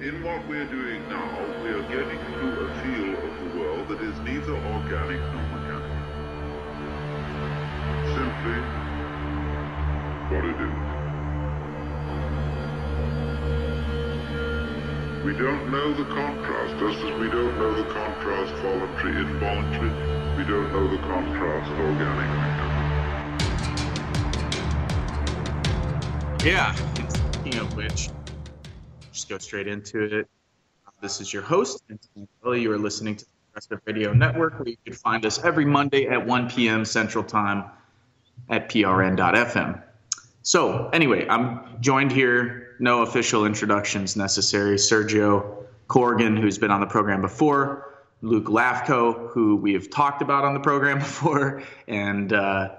In what we're doing now, we are getting to a feel of the world that is neither organic nor mechanical. Simply what it is. We don't know the contrast, just as we don't know the contrast voluntary involuntary. We don't know the contrast organic mechanical. Yeah. Speaking of which, go straight into it. This is your host, Anthony Kelly. You are listening to the Progressive Radio Network, where you can find us every Monday at 1 p.m. Central Time at prn.fm. So, anyway, I'm joined here, no official introductions necessary. Sergio Kochergin, who's been on the program before, Luke Lafko, who we have talked about on the program before, and uh,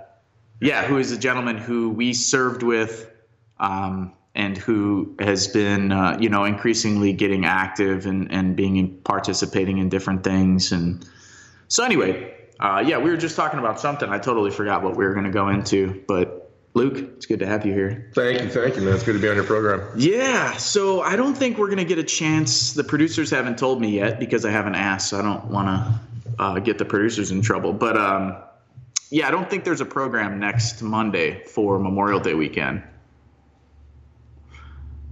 yeah, who is a gentleman who we served with um, and who has been, uh, you know, increasingly getting active and, and being in, participating in different things. And so, anyway, uh, yeah, we were just talking about something. I totally forgot what we were going to go into, but Luke, it's good to have you here. Thank you, thank you, man. It's good to be on your program. Yeah, so I don't think we're going to get a chance. The producers haven't told me yet because I haven't asked, so I don't want to uh, get the producers in trouble. But um, yeah, I don't think there's a program next Monday for Memorial Day weekend.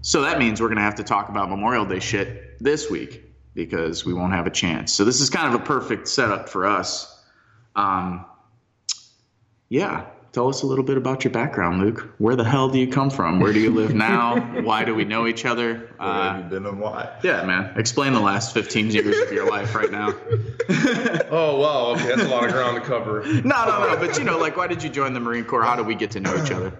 So that means we're going to have to talk about Memorial Day shit this week because we won't have a chance. So this is kind of a perfect setup for us. Um, yeah, tell us a little bit about your background, Luke. Where the hell do you come from? Where do you live now? why do we know each other? Where have you been and why? Yeah, man. Explain the last 15 years of your life right now. Oh wow, okay, that's a lot of ground to cover. No, no, no. But you know, like, why did you join the Marine Corps? How did we get to know each other?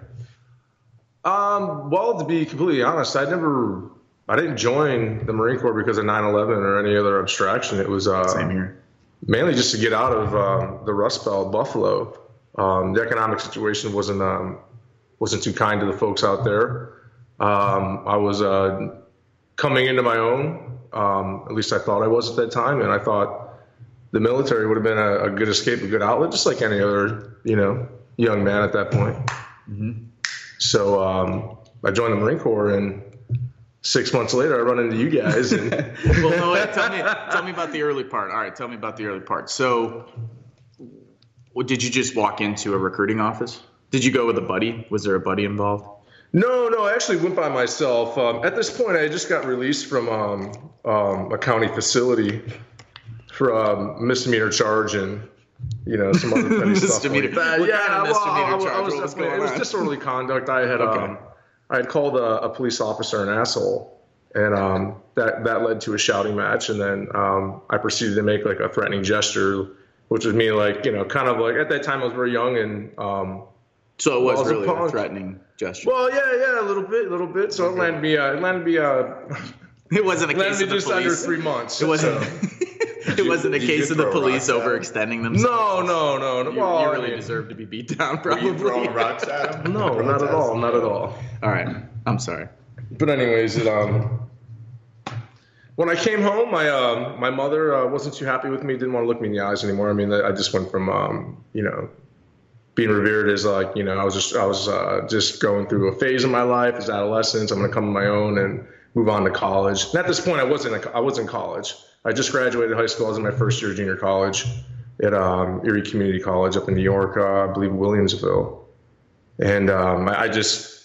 Um, well, to be completely honest, I never, I didn't join the Marine Corps because of 9/11 or any other abstraction. It was uh, Same here. mainly just to get out of um, the Rust Belt, Buffalo. Um, the economic situation wasn't um, wasn't too kind to the folks out there. Um, I was uh, coming into my own. Um, at least I thought I was at that time, and I thought the military would have been a, a good escape, a good outlet, just like any other you know young man at that point. So um, I joined the Marine Corps, and six months later, I run into you guys, and well, no, wait, tell me, tell me about the early part. All right, tell me about the early part. So, what, did you just walk into a recruiting office? Did you go with a buddy? Was there a buddy involved? No, no, I actually went by myself. Um, at this point, I just got released from um, um, a county facility for a misdemeanor charge and you know some other petty stuff like that. What yeah, kind of well, misdemeanor I, was- I charge? was What was definitely- going it was disorderly conduct. I had Okay. um, I had called a, a police officer an asshole, and um, that that led to a shouting match, and then um, I proceeded to make like a threatening gesture, which was me like you know kind of like at that time I was very young and. Um, So it was Well, as a really a threatening gesture. well, yeah, yeah, a little bit, a little bit. So it landed me, uh, it landed me, uh, it wasn't a case landed me of the just under three months. It wasn't. so- it wasn't a case of the police rocks at him? overextending themselves. No, no, no, no. You, well, you I really mean, deserve to be beat down, Were probably. you throwing rocks at him? No, not at all, not at all. All right, I'm sorry. But anyways, it, um, when I came home, my um, my mother uh, wasn't too happy with me. Didn't want to look me in the eyes anymore. I mean, I just went from um, you know being revered as like you know I was just I was uh, just going through a phase of my life as adolescence. I'm gonna come on my own and move on to college. And at this point, I wasn't I was in college. I just graduated high school. I was in my first year of junior college at um, Erie Community College up in New York, uh, I believe Williamsville. And um, I, I just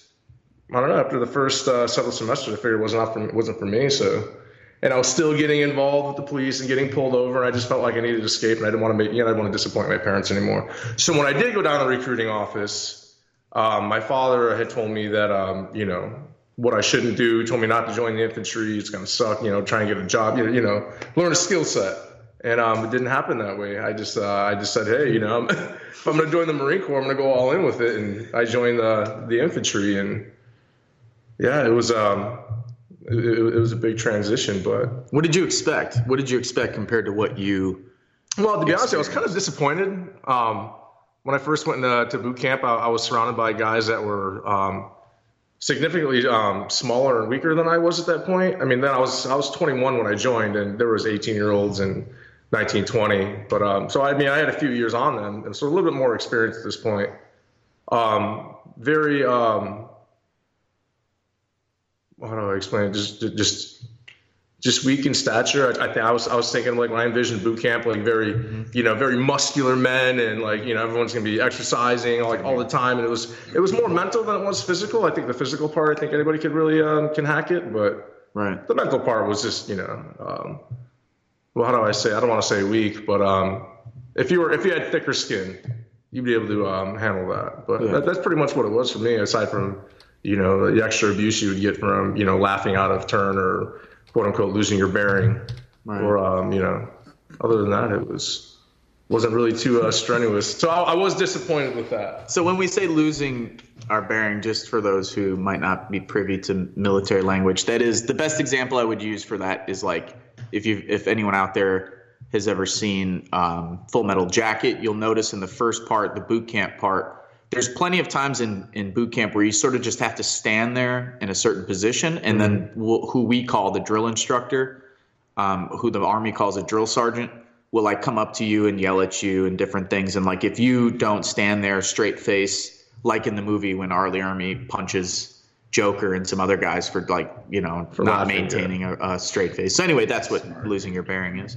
I don't know. After the first uh, several semesters, I figured it wasn't for, wasn't for me. So, and I was still getting involved with the police and getting pulled over. And I just felt like I needed to escape, and I didn't want to make, you know, I didn't want to disappoint my parents anymore. So when I did go down to the recruiting office, um, my father had told me that, um, you know, what I shouldn't do. He told me not to join the infantry. It's gonna suck. You know, try and get a job. You know, you know learn a skill set. And um, it didn't happen that way. I just, uh, I just said, hey, you know, if I'm gonna join the Marine Corps, I'm gonna go all in with it. And I joined the the infantry and yeah, it was um, it, it was a big transition, but What did you expect? What did you expect compared to what you? well, to be honest, I was kind of disappointed. Um, when I first went into to boot camp, I, I was surrounded by guys that were um, significantly um, smaller and weaker than I was at that point. I mean, then I was I was 21 when I joined, and there was 18 year olds and 19, 20. But um, so I mean, I had a few years on them, and so a little bit more experience at this point. Um, very um, how do I explain it? Just just just weak in stature. I, I, I was I was thinking like when I envisioned boot camp, like very mm-hmm. you know very muscular men, and like you know everyone's gonna be exercising like all the time, and it was it was more mental than it was physical. I think the physical part, I think anybody could really um, can hack it, but right the mental part was just you know um, well how do I say I don't want to say weak, but um, if you were if you had thicker skin, you'd be able to um, handle that. But yeah. that, that's pretty much what it was for me, aside from you know the extra abuse you would get from you know laughing out of turn or quote unquote losing your bearing, right. or um, you know, other than that, it was wasn't really too uh, strenuous. So I, I, was disappointed with that. So when we say losing our bearing, just for those who might not be privy to military language, that is the best example I would use for that is like if you if anyone out there has ever seen um, Full Metal Jacket, you'll notice in the first part, the boot camp part. There's plenty of times in, in boot camp where you sort of just have to stand there in a certain position, and mm-hmm. then we'll, who we call the drill instructor, um, who the army calls a drill sergeant, will like come up to you and yell at you and different things. And like if you don't stand there straight face, like in the movie when R. Lee Ermey punches Joker and some other guys for like you know for not laughing, maintaining yeah. a, a, straight face. So anyway, that's what Smart. losing your bearing is.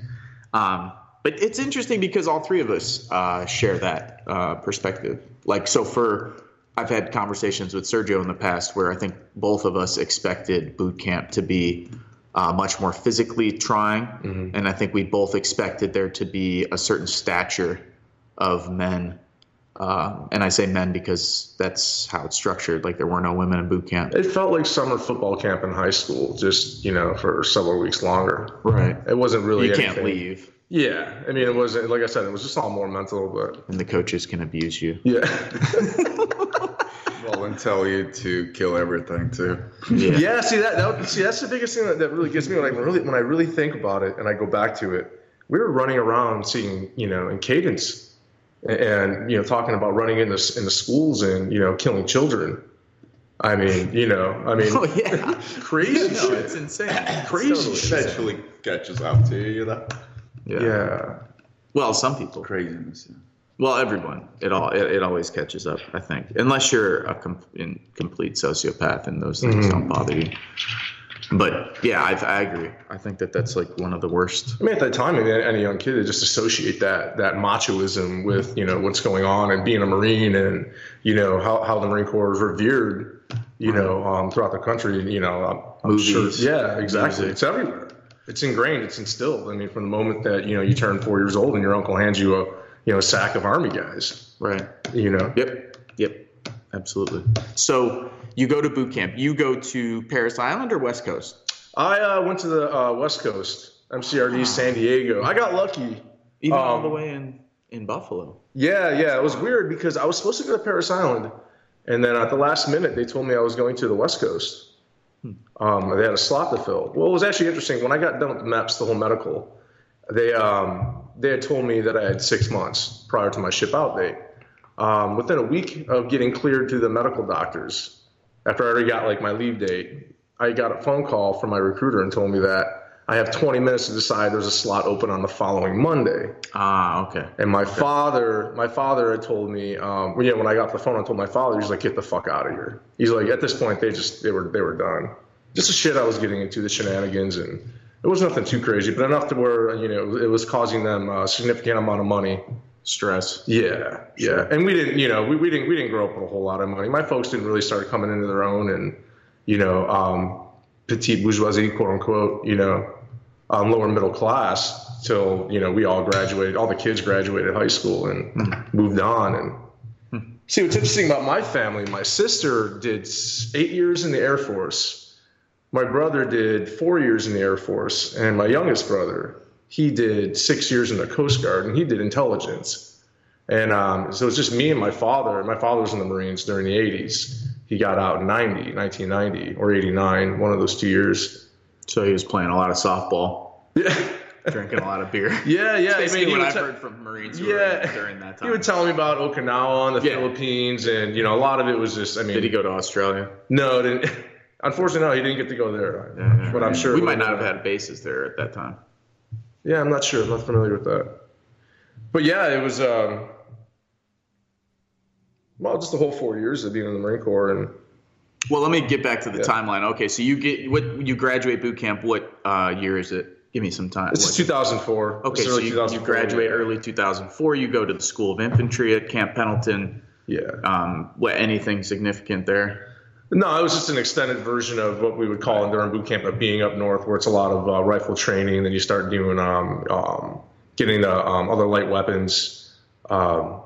Um, but it's interesting because all three of us uh, share that uh, perspective. Like, so for I've had conversations with Sergio in the past where I think both of us expected boot camp to be uh, much more physically trying, mm-hmm. and I think we both expected there to be a certain stature of men. Uh, and I say men because that's how it's structured. Like there were no women in boot camp. It felt like summer football camp in high school, just you know, for several weeks longer. Right. It wasn't really. You anything. can't leave. Yeah, I mean, it wasn't like I said. It was just all more mental, but and the coaches can abuse you. Yeah. well, and tell you to kill everything too. Yeah. yeah see that, that see that's the biggest thing that, that really gets me when I really when I really think about it and I go back to it. We were running around seeing you know in cadence and you know talking about running in the in the schools and you know killing children. I mean, you know, I mean, oh, yeah, crazy no, shit. It's insane. Crazy totally shit. Eventually catches up to you, you know. Yeah. yeah. Well, some people. Craziness. Yeah. Well, everyone. It all it, it, always catches up. I think, unless you're a com- complete sociopath and those things mm-hmm. don't bother you. But yeah, I, I, agree. I think that that's like one of the worst. I mean, at that time, I mean, any young kid, they just associate that that machoism with you know what's going on and being a Marine and you know how, how the Marine Corps is revered, you know, um, throughout the country. You know, I'm, I'm sure. Yeah, exactly. Music. It's everywhere. It's ingrained. It's instilled. I mean, from the moment that you know you turn four years old and your uncle hands you a you know a sack of army guys. Right. You know. Yep. Yep. Absolutely. So you go to boot camp. You go to Parris Island or West Coast? I uh, went to the uh, West Coast, MCRD, wow. San Diego. I got lucky. Even um, all the way in in Buffalo. Yeah, yeah. It was weird because I was supposed to go to Parris Island, and then at the last minute they told me I was going to the West Coast. Um, they had a slot to fill. Well, it was actually interesting when I got done with the MEPS, the whole medical. They um, they had told me that I had six months prior to my ship out date. Um, within a week of getting cleared to the medical doctors, after I already got like my leave date, I got a phone call from my recruiter and told me that I have 20 minutes to decide there's a slot open on the following Monday. Ah, okay. And my okay. father, my father had told me, um, when, yeah, when I got the phone, I told my father, he's like, get the fuck out of here. He's like, at this point, they just, they were, they were done. Just the shit I was getting into, the shenanigans, and it was nothing too crazy, but enough to where, you know, it was causing them a significant amount of money stress. Yeah, yeah. And we didn't, you know, we, we didn't we didn't grow up with a whole lot of money. My folks didn't really start coming into their own and, you know, um, petite bourgeoisie, quote unquote, you know, um, lower middle class till you know we all graduated. All the kids graduated high school and mm. moved on. And mm. see what's interesting about my family. My sister did eight years in the Air Force. My brother did four years in the Air Force, and my youngest brother he did six years in the Coast Guard and he did intelligence. And um, so it's just me and my father. My father was in the Marines during the 80s. He got out in 90, 1990 or 89, one of those two years. So he was playing a lot of softball. Yeah. Drinking a lot of beer. Yeah, yeah. That's I mean, what I've heard from Marines yeah, during that time. He would tell me about Okinawa and the yeah. Philippines, and you know, a lot of it was just. I mean, did he go to Australia? No, didn't. Unfortunately, no, he didn't get to go there. Yeah, yeah, but I'm sure we might not have had bases there at that time. Yeah, I'm not sure. I'm not familiar with that. But yeah, it was um, well, just the whole four years of being in the Marine Corps, and Well, let me get back to the Yeah. timeline. Okay, so you get what you graduate boot camp. What uh, year is it? Give me some time. What- is 2004. Okay, is so you, you 2004. graduate early 2004. You go to the School of Infantry at Camp Pendleton. Yeah. Um, what anything significant there? No, it was just an extended version of what we would call during boot camp of being up north, where it's a lot of uh, rifle training. Then you start doing um, um, getting the um, other light weapons, um,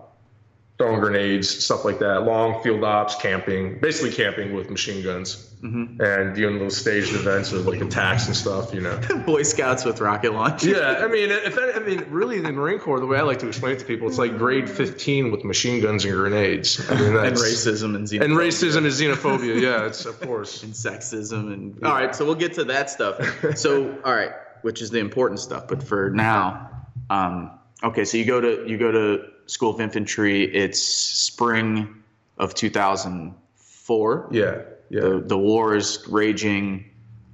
throwing grenades, stuff like that. Long field ops, camping, basically camping with machine guns, Mm-hmm. and doing little staged events of like attacks and stuff. You know. Boy Scouts with rocket launchers. Yeah, I mean, if I, I mean, really, in the Marine Corps, the way I like to explain it to people, it's like grade 15 with machine guns and grenades. I mean, and racism and xenophobia. and racism and xenophobia. Yeah, it's of course. and sexism and all right so we'll get to that stuff so all right which is the important stuff but for now um, okay so you go to you go to school of infantry it's spring of 2004 Yeah, yeah. the, the war is raging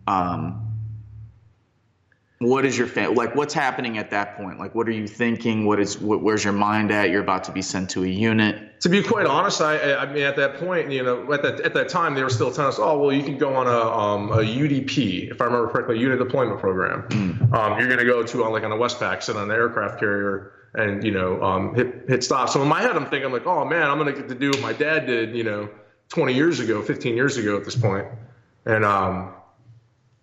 um, what is your fa- like what's happening at that point? Like what are you thinking? What is wh- where's your mind at? You're about to be sent to a unit. To be quite honest, I, I mean, at that point, you know, at that at that time, they were still telling us, oh, well, you can go on a um, a UDP, if I remember correctly, unit deployment program. Um, you're going to go to uh, like on a Westpac, sit on an aircraft carrier, and you know, um, hit hit stop. So in my head, I'm thinking like, oh man, I'm going to get to do what my dad did, you know, 20 years ago, 15 years ago at this point, and um,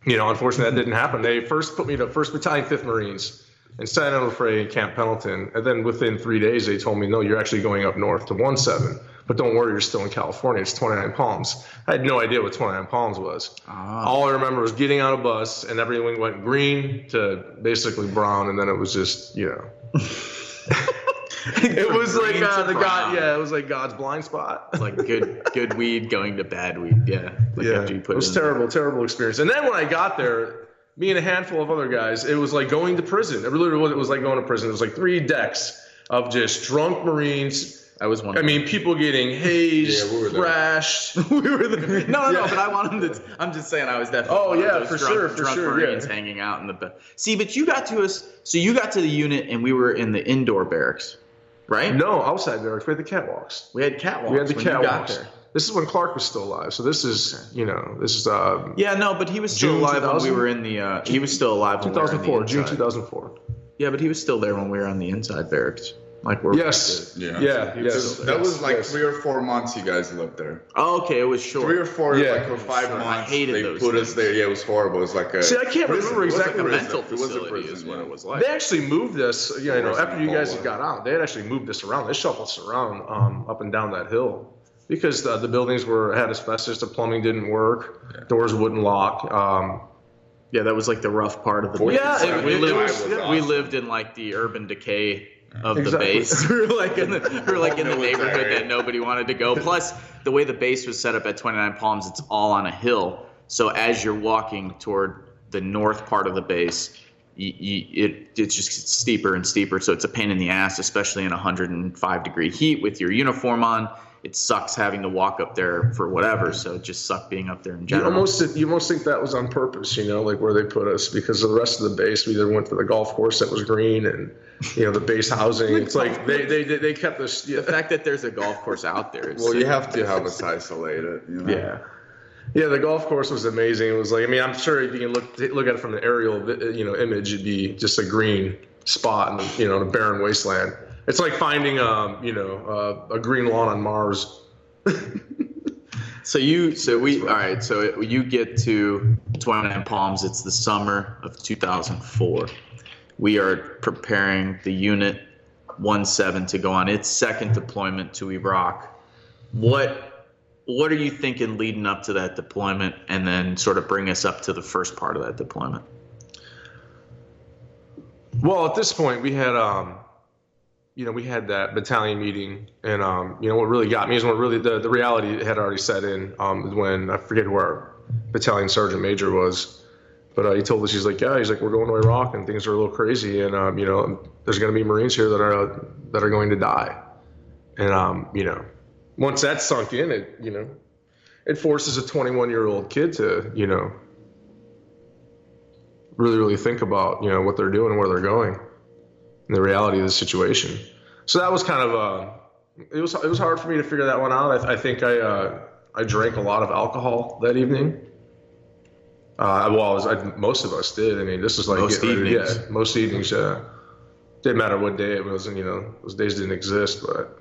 you know, unfortunately, that didn't happen. They first put me to First Battalion, Fifth Marines, and San Onofre, Camp Pendleton, and then within three days, they told me, no, you're actually going up north to one seven. But don't worry, you're still in California. It's 29 Palms. I had no idea what 29 Palms was. Ah. All I remember was getting on a bus, and everything went green to basically brown, and then it was just, you know. it was like uh, the. God, yeah, it was like God's blind spot. it's like good good weed going to bad weed yeah like yeah, after you put it was there. terrible, terrible experience. And then when I got there, me and a handful of other guys, it was like going to prison. It really was. It was like going to prison. It was like three decks of just drunk Marines. I was one. I mean, people getting hazed, Yeah, we were there. thrashed. we were the, no, no, no. But I want him to. I'm just saying I was definitely. Oh yeah, for drunk, sure, for drunk sure, Marines yeah. hanging out in the. See, but you got to us. So you got to the unit, and we were in the indoor barracks, right? No, outside barracks. We had the catwalks. we had catwalks. We had the catwalks. This is when Clark was still alive. So this is, you know, this is uh, Yeah, no, but he was still June alive when we were in the. Uh, he was still alive when we were in the 2004, June 2004. Yeah, but he was still there when we were on the inside barracks. Like we're. Yes. Yeah. Yeah. He Yes. still That yes, was like yes. three or four months you guys lived there. Oh, okay, it was short. Three or four, Yeah. like or five Sure, I months. hated they those put things. us there. Yeah, it was horrible. It was like a. See, I can't prison. remember exactly a what a it mental It was facility prison, is what yeah. it was like. They actually moved this, you know, after you guys had got out. They had actually moved this around. They shuffled us around um, up and down that hill because the, the buildings were had asbestos. The plumbing didn't work. Doors wouldn't lock. Um, Yeah, that was like the rough part of the Forty. Yeah, it- we it lived. was- yeah. We lived in like the urban decay of Exactly. the base. we were like in the, we were like in the neighborhood that nobody wanted to go. Plus, the way the base was set up at 29 Palms, it's all on a hill. So as you're walking toward the north part of the base, you, you, it it's just steeper and steeper. So it's a pain in the ass, especially in 105 degree heat with your uniform on. It sucks having to walk up there for whatever. So it just sucked being up there in general. you almost you almost think that was on purpose, you know, like where they put us because the rest of the base we either went to the golf course that was green and you know the base housing. It's like they they they, kept us. Yeah. the fact that there's a golf course out there. Is Well, you have to have us isolated. You know? Yeah. Yeah, the golf course was amazing. It was like, I mean, I'm sure if you can look look at it from the aerial, you know, image, it'd be just a green spot in the, you know, in a barren wasteland. It's like finding, um, you know, uh, a green lawn on Mars. So you, so we, all right. So you get to 29 Palms. It's the summer of 2004. We are preparing the Unit 17 to go on its second deployment to Iraq. What what are you thinking leading up to that deployment, and then sort of bring us up to the first part of that deployment? Well, at this point, we had, um, you know, we had that battalion meeting, and um, you know, what really got me is when really the, the reality had already set in. Um, when I forget who our battalion sergeant major was, but uh, he told us he's like, yeah, he's like, we're going to Iraq, and things are a little crazy, and um, you know, there's going to be Marines here that are that are going to die, and um, you know, once that sunk in, it you know, it forces a 21 year old kid to you know really really think about you know what they're doing and where they're going and the reality of the situation so that was kind of uh it was it was hard for me to figure that one out i, I think i uh I drank a lot of alcohol that evening. Uh, well, I was, I, most of us did. I mean, this is like Most ready- evenings. yeah, most evenings. Yeah, didn't matter what day it was. and You know, those days didn't exist, but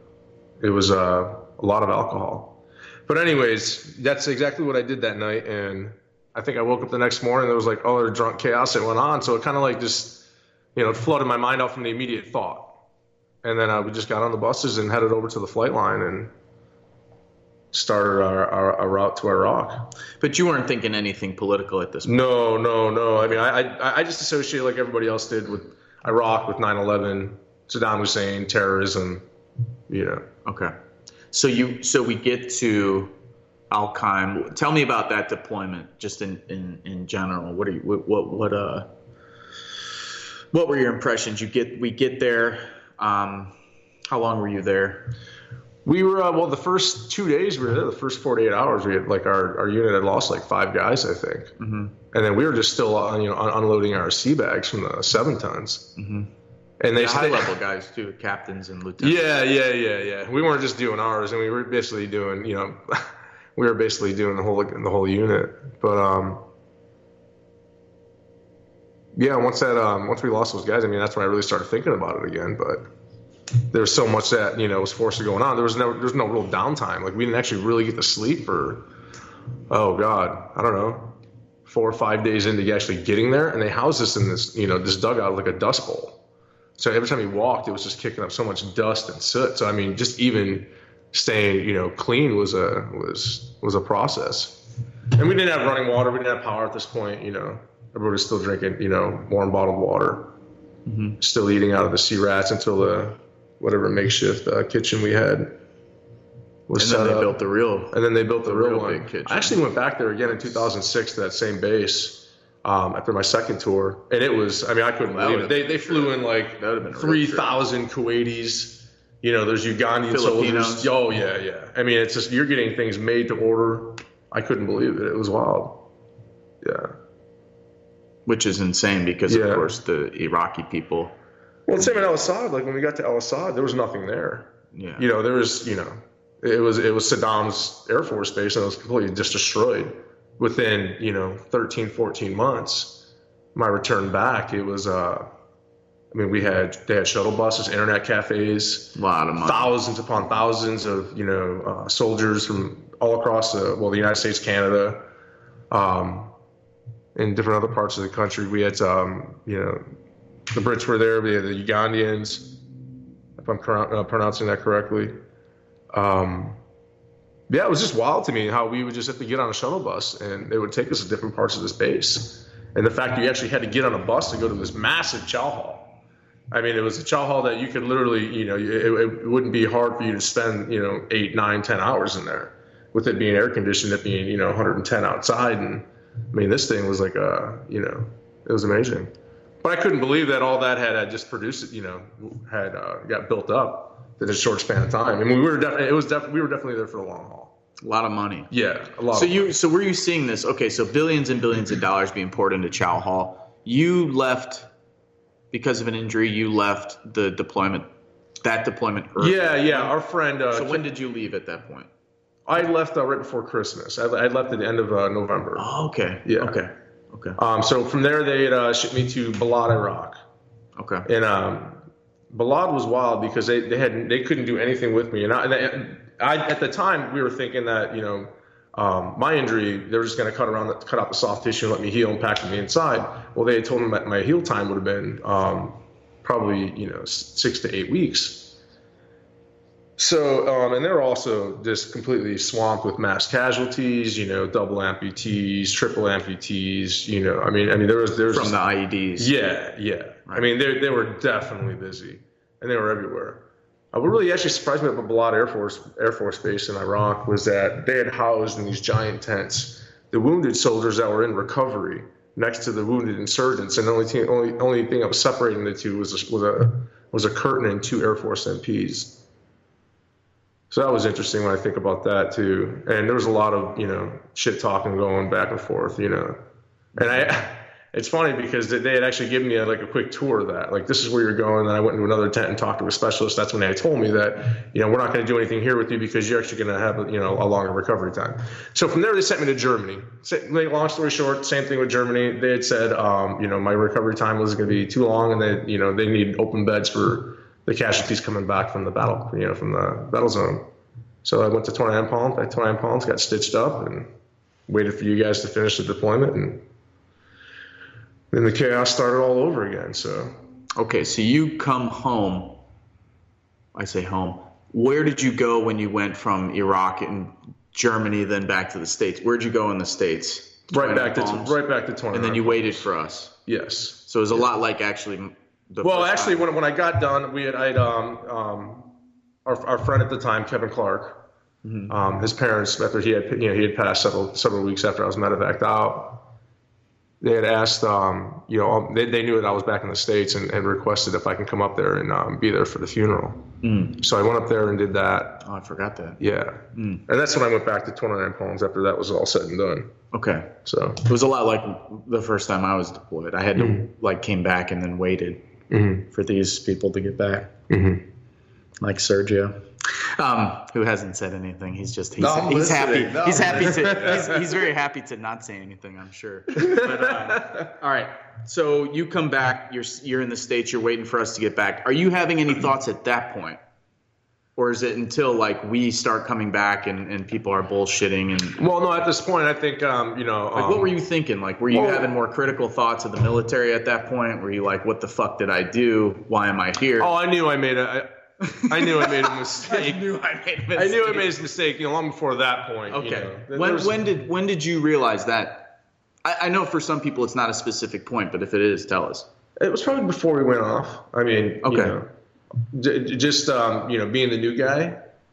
it was uh, a lot of alcohol. But anyways, that's exactly what I did that night, and I think I woke up the next morning. There was like other drunk chaos that went on, so it kind of like just you know it flooded my mind out from the immediate thought. And then uh, we just got on the buses and headed over to the flight line and started our, our, our route to Iraq. But you weren't thinking anything political at this point. No, no, no. I mean, I, I, I just associate like everybody else did with Iraq, with 9/11, Saddam Hussein, terrorism. You know. Okay. So you so we get to Al Qaim. Tell me about that deployment, just in in, in general. What are you what what, what uh what were your impressions? You get we get there. Um, how long were you there? We were uh, well. The first two days we were there. The first 48 hours, we had like our, our unit had lost like five guys, I think. Mm-hmm. And then we were just still uh, you know un- unloading our sea bags from the seven tons. Mm-hmm. And they The high level guys too, captains and lieutenants. Yeah, yeah, yeah, yeah. We weren't just doing ours, and we were basically doing, you know, we were basically doing the whole the whole unit. But um, yeah, once that um, once we lost those guys, I mean, that's when I really started thinking about it again. But there was so much that you know was forced to going on. There was no there was no real downtime. Like we didn't actually really get to sleep for, oh god, I don't know, four or five days into actually getting there, and they housed us in this you know this dugout like a dust bowl. So every time he walked, it was just kicking up so much dust and soot. So I mean, just even staying, you know, clean was a was was a process. And we didn't have running water. We didn't have power at this point. You know, everybody was still drinking, you know, warm bottled water. Mhm. Still eating out of the sea rats until the whatever makeshift uh, kitchen we had was And set then they up. built the real. And then they built the, The real, real one. big kitchen. I actually went back there again in 2006 to that same base um, after my second tour, and it was. I mean, I couldn't Well, believe it. They, they flew in like That would've been a real three thousand Kuwaitis. You know, there's Ugandan Filipinos. soldiers. Oh yeah, yeah. I mean, it's just you're getting things made to order. I couldn't believe it. It was wild. Yeah. Which is insane because Yeah. of course the Iraqi people. Well, same in Al Assad. Like when we got to Al Assad, there was nothing there. Yeah. you know, there was, you know, it was it was Saddam's Air Force base and it was completely just destroyed within, you know, 13, 14 months. My return back, it was, uh, I mean, we had they had shuttle buses, internet cafes, a lot of money. thousands upon thousands of you know uh, soldiers from all across the well the United States, Canada, um, and different other parts of the country. We had um, you know the Brits were there. We had the Ugandans, if I'm uh, pronouncing that correctly. Um, yeah, it was just wild to me how we would just have to get on a shuttle bus and they would take us to different parts of this base. And the fact that you actually had to get on a bus to go to this massive chow hall. I mean, it was a chow hall that you could literally, you know, it, it wouldn't be hard for you to spend, you know, eight, nine, ten hours in there with it being air conditioned, it being, you know, 110 outside. And I mean, this thing was like, a, you know, it was amazing. But I couldn't believe that all that had, had just produced, you know, had uh, got built up in a short span of time. I mean, we were definitely, it was definitely, we were definitely there for the long haul. a lot of money. Yeah, a lot. So you so were you seeing this? Okay, so billions and billions of dollars being poured into Chow Hall. You left because of an injury. You left the deployment, that deployment. Early. Yeah, yeah. Our friend. Uh, So when did you leave at that point? I left uh, right before Christmas. I, I left at the end of uh, November. Oh, okay. Yeah. Okay. Okay. Um, so from there, they uh, shipped me to Balad, Iraq, Okay. and um, Balad was wild because they, they had they couldn't do anything with me, and I, and I, at the time we were thinking that you know um, my injury they were just going to cut around the, cut out the soft tissue and let me heal and pack me inside. Well, they had told me that my heal time would have been um, probably you know six to eight weeks. So, um, and they're also just completely swamped with mass casualties, you know, double amputees, triple amputees, you know, I mean, I mean, there was, there's From the IEDs. yeah, yeah. I mean, they they were definitely busy, and they were everywhere. Uh, what really actually surprised me about Balad Air Force Air Force Base in Iraq was that they had housed in these giant tents the wounded soldiers that were in recovery next to the wounded insurgents, and the only thing, only only thing that was separating the two was a, was a was a curtain and two Air Force MPs. So that was interesting when I think about that too. And there was a lot of you know shit talking going back and forth, you know. And I it's funny because they had actually given me a, like a quick tour of that. Like, this is where you're going. Then I went into another tent and talked to a specialist. That's when they told me that, you know, we're not going to do anything here with you because you're actually going to have, you know, a longer recovery time. So from there, they sent me to Germany. Long story short, same thing with Germany. They had said, um, you know, my recovery time was going to be too long, and they, you know, they need open beds for the casualties coming back from the battle, you know, from the battle zone. So I went to 29 Palms. At 29 Palms, got stitched up, and waited for you guys to finish the deployment, and then the chaos started all over again. So Okay, so you come home. I say home. Where did you go when you went from Iraq and Germany, then back to the states? Where'd you go in the states? right back to Palms? right back to 29. And then you waited for us. Yes. So it was a lot like actually. Well, actually, time. when, when I got done, we had I'd um um our, our friend at the time, Kevin Clark. Um, his parents, after he had you know he had passed several several weeks after I was medevaced out, they had asked um you know they, they knew that I was back in the states and, and requested if I can come up there and um, be there for the funeral. So I went up there and did that. Oh, I forgot that. Yeah, and that's when I went back to 29 Palms after that was all said and done. Okay. So It was a lot like the first time I was deployed. I had to Mm-hmm. like came back and then waited for these people to get back. Mm-hmm. Like Sergio, um, who hasn't said anything. He's just he's, No, he's happy. No, he's happy to. He's, he's very happy to not say anything. I'm sure. But, um, all right. So you come back. You're you're in the states. You're waiting for us to get back. Are you having any thoughts at that point? Or is it until like we start coming back and, and people are bullshitting and well, no, at this point, I think um you know like, um, what were you thinking? Like, were you well- having more critical thoughts of the military at that point? Were you like, what the fuck did I do? Why am I here? Oh, I knew I made a. I, I knew I made a mistake. I knew I made a mistake. I knew I made a mistake. You know, long before that point. Okay. You know. When was- when did when did you realize that? I, I know for some people it's not a specific point, but if it is, tell us. it was probably before we went off. I mean, Okay. You know, j- j- just um, you know, being the new guy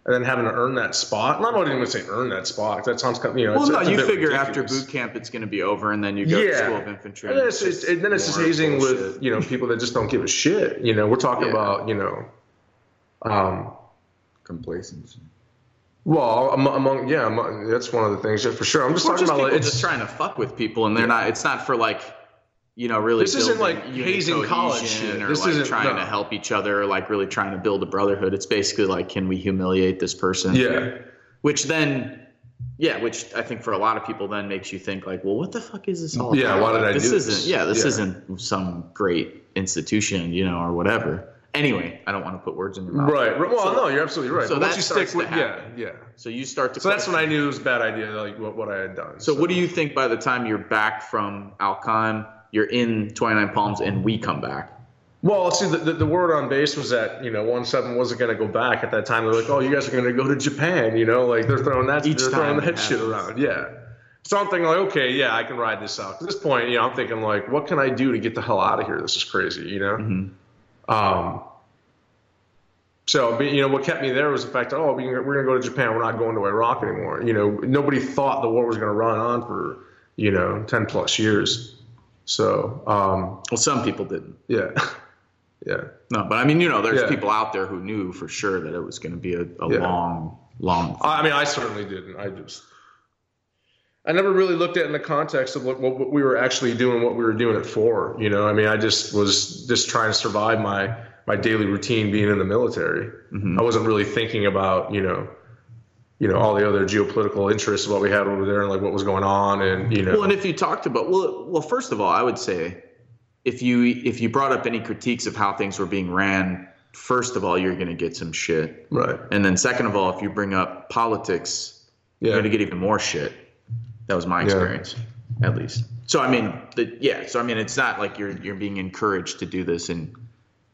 and then having to earn that spot. And I don't even say earn that spot. That sounds kind of, you know. Well, it's, no, it's you bit figure after boot camp it's going to be over, and then you go to school of infantry. And then it's, it's, and then it's just hazing bullshit. with you know people that just don't give a shit. You know, we're talking Yeah. about you know, um, Complacency. well among, among yeah, among, that's one of the things yeah, for sure. I'm just Or talking just about like, it's just trying to fuck with people, and they're not. It's not for like, you know, really. This isn't like hazing college shit. or This like isn't- trying no. to help each other, or like really trying to build a brotherhood. It's basically like, can we humiliate this person? yeah. Which then, yeah, which I think for a lot of people then makes you think like, well, what the fuck is this all Yeah, about? why did Like, I this do this? isn't, Yeah, this Yeah. isn't some great institution, you know, or whatever. Anyway, I don't want to put words in your mouth. Right. Well, So- no, you're absolutely right. so But that once you stick with yeah, yeah. So you start to. So that's when I knew it was a bad idea, like what, what I had done. So what do you think by the time you're back from Al Qaim, you're in 29 Palms, and we come back? Well, see, the, the, the word on base was that you know one seven wasn't going to go back at that time. They're like, oh, you guys are going to go to Japan. You know, like they're throwing that, Each they're throwing that it shit around. Yeah. So I'm thinking like, okay, yeah, I can ride this out. At this point, you know, I'm thinking like, what can I do to get the hell out of here? This is crazy. You know. Mm-hmm. Um. So, but, you know, what kept me there was the fact that, oh, we can, we're going to go to Japan. We're not going to Iraq anymore. You know, nobody thought the war was going to run on for, you know, 10 plus years. So, um, Well, some people didn't. yeah. yeah. No, but I mean, you know, there's Yeah. people out there who knew for sure that it was going to be a, a Yeah. long, long. I mean, I certainly didn't. I just, I never really looked at it in the context of what, what, what we were actually doing, what we were doing it for. You know, I mean, I just was just trying to survive my my daily routine being in the military. I wasn't really thinking about you know, you know, all the other geopolitical interests of what we had over there and like what was going on and you know. Well, and if you talked about well, well, first of all, I would say if you if you brought up any critiques of how things were being ran, first of all, you're going to get some shit, right. and then second of all, if you bring up politics, you're going to get even more shit. That was my experience, at least. So I mean, the, yeah. So I mean, it's not like you're you're being encouraged to do this, and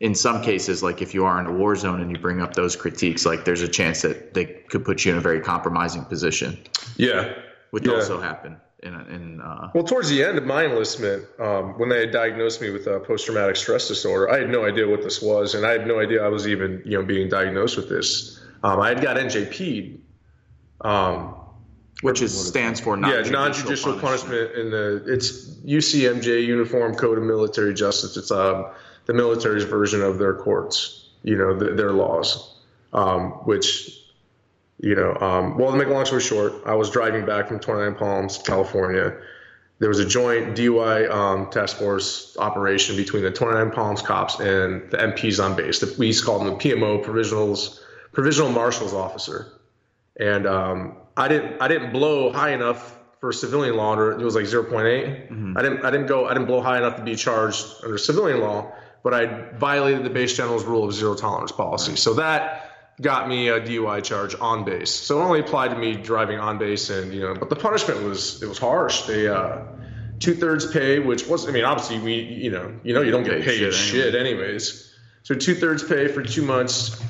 in some cases, like if you are in a war zone and you bring up those critiques, like there's a chance that they could put you in a very compromising position, Yeah. which Yeah. also happened in in. Uh, Well, towards the end of my enlistment, um, when they had diagnosed me with uh, post-traumatic stress disorder, I had no idea what this was, and I had no idea I was even, you know, being diagnosed with this. Um, I had got NJP'd. Um, which is stands for yeah, non-judicial, non-judicial punishment. in the it's UCMJ Uniform Code of Military Justice. It's um, the military's version of their courts, you know, th their laws, um, which. You know, um, well, to make a long story short, I was driving back from 29 Palms, California, there was a joint DUI um, task force operation between the 29 Palms cops and the MPs on base. The, we used to call them the PMO, provisionals, provisional marshals officer. And um, I didn't I didn't blow high enough for civilian law. Under, it was like 0.8. I didn't I didn't go I didn't blow high enough to be charged under civilian law, but I violated the base general's rule of zero tolerance policy. So that got me a DUI charge on base. So it only applied to me driving on base, and you know, but the punishment was it was harsh. They uh, two thirds pay, which was I mean, obviously we you know you know you don't get Paid shit shit, anyways. So two thirds pay for two months,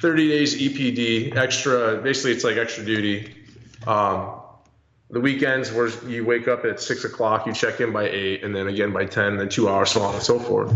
thirty days EPD, extra. Basically, it's like extra duty. Um, the weekends where you wake up at six o'clock, you check in by eight, and then again by ten, then two hours, so on and so forth.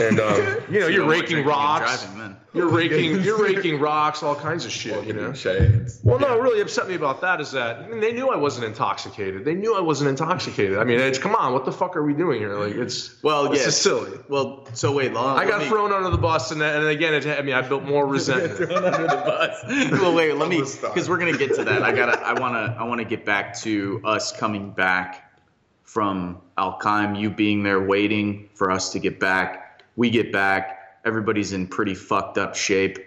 And um, you know, So you're no raking rocks. driving. You're raking, you're raking rocks, all kinds of shit, you know. Shades. Well, no, what really upset me about that is that I mean, they knew I wasn't intoxicated. They knew I wasn't intoxicated. I mean, it's come on, what the fuck are we doing here? Like, it's Well, it's yeah. just silly. Well, so wait, long. I got thrown under the bus, and, and again, it, I mean, I built more resentment. thrown under the bus. well, wait, let me because we're gonna get to that. I gotta. I wanna. I wanna get back to us coming back from Al Qaim. You being there, waiting for us to get back. We get back. Everybody's in pretty fucked up shape,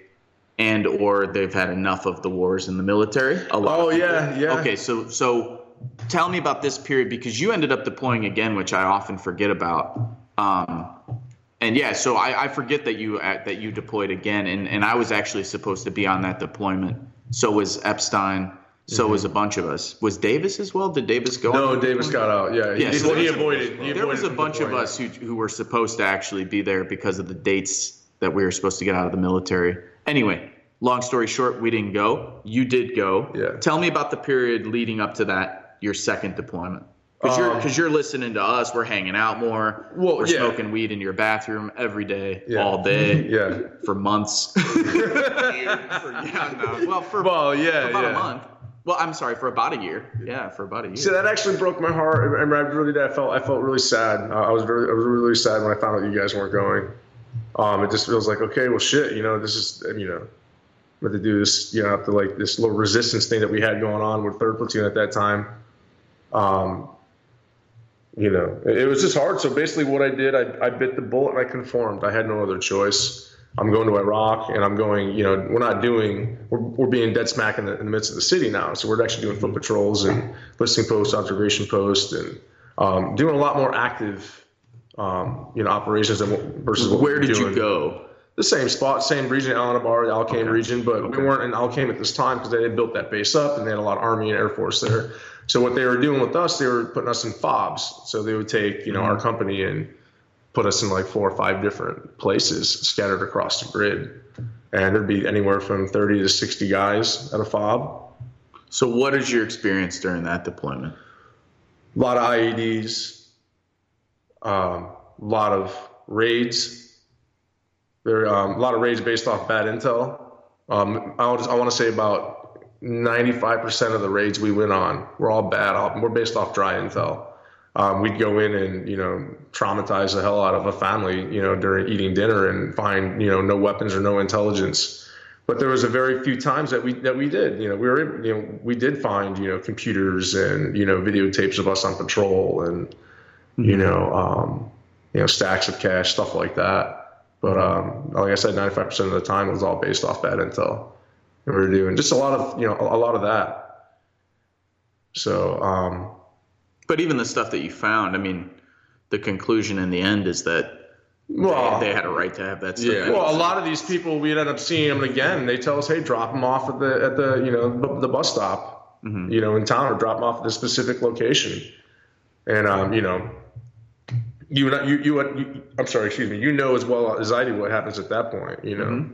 and or they've had enough of the wars in the military. A lot. Oh, yeah, yeah. Okay, so so tell me about this period because you ended up deploying again, which I often forget about. Um, and yeah, so I, I forget that you uh, that you deployed again, and, and I was actually supposed to be on that deployment. So was Epstein. So was a bunch of us. Was Davis as well? Did Davis go? Mm-hmm. No, Davis got out. Yeah, Yeah, he, so he avoided. He There was a avoided bunch of us who who were supposed to actually be there because of the dates that we were supposed to get out of the military. Anyway, long story short, we didn't go. You did go. Yeah. Tell me about the period leading up to that, your second deployment. Because you're Um, you're listening to us, we're hanging out more. Well, we're yeah. smoking weed in your bathroom every day, Yeah. all day, Yeah. for months. For- yeah, no. Well, for, Well, yeah, about yeah. a month. Well, I'm sorry, for about a year. Yeah, for about a year. See, that actually broke my heart. I, I really did. I felt I felt really sad. Uh, I was very I was really, really sad when I found out you guys weren't going. Um, it just feels like okay, well, shit. You know, this is you know, what to do this. You know, after like this little resistance thing that we had going on with third platoon at that time. Um, you know, it, it was just hard. So basically, what I did, I, I bit the bullet and I conformed. I had no other choice. I'm going to Iraq, and I'm going. You know, we're not doing. We're, we're being dead smack in the, in the midst of the city now. So we're actually doing foot patrols and listening posts, observation posts, and um, doing a lot more active, um, you know, operations than what, versus what Where did you go? The same spot, same region, Al Anbar, the Al Qaim Okay. region, but Okay. we weren't in Al Qaim at this time because they had built that base up and they had a lot of Army and Air Force there. So what they were doing with us, they were putting us in fobs. So they would take, you know, Mm-hmm. our company and put us in like four or five different places scattered across the grid. And there'd be anywhere from 30 to 60 guys at a fob. So, what is your experience during that deployment? A lot of IEDs, um, a lot of raids. There, um, a lot of raids based off bad intel. Um, I'll I want to say about 95% of the raids we went on were all bad. We're based off dry intel. Um, we'd go in and you know traumatize the hell out of a family, you know, during eating dinner and find you know no weapons or no intelligence. But there was a very few times that we that we did. You know, we were you know we did find you know computers and you know videotapes of us on patrol and you know um, you know stacks of cash stuff like that. But um, like I said, 95% of the time it was all based off bad intel. And we were doing just a lot of you know a, a lot of that. So um, But even the stuff that you found, I mean, the conclusion in the end is that well, they, they had a right to have that stuff. Yeah. Well, a lot of these people we'd end up seeing them again. They tell us, "Hey, drop them off at the at the you know the, the bus stop, you know, in town, or drop them off at this specific location." And um, you know, you you you, you I'm sorry, excuse me. You know as well as I do what happens at that point. You know,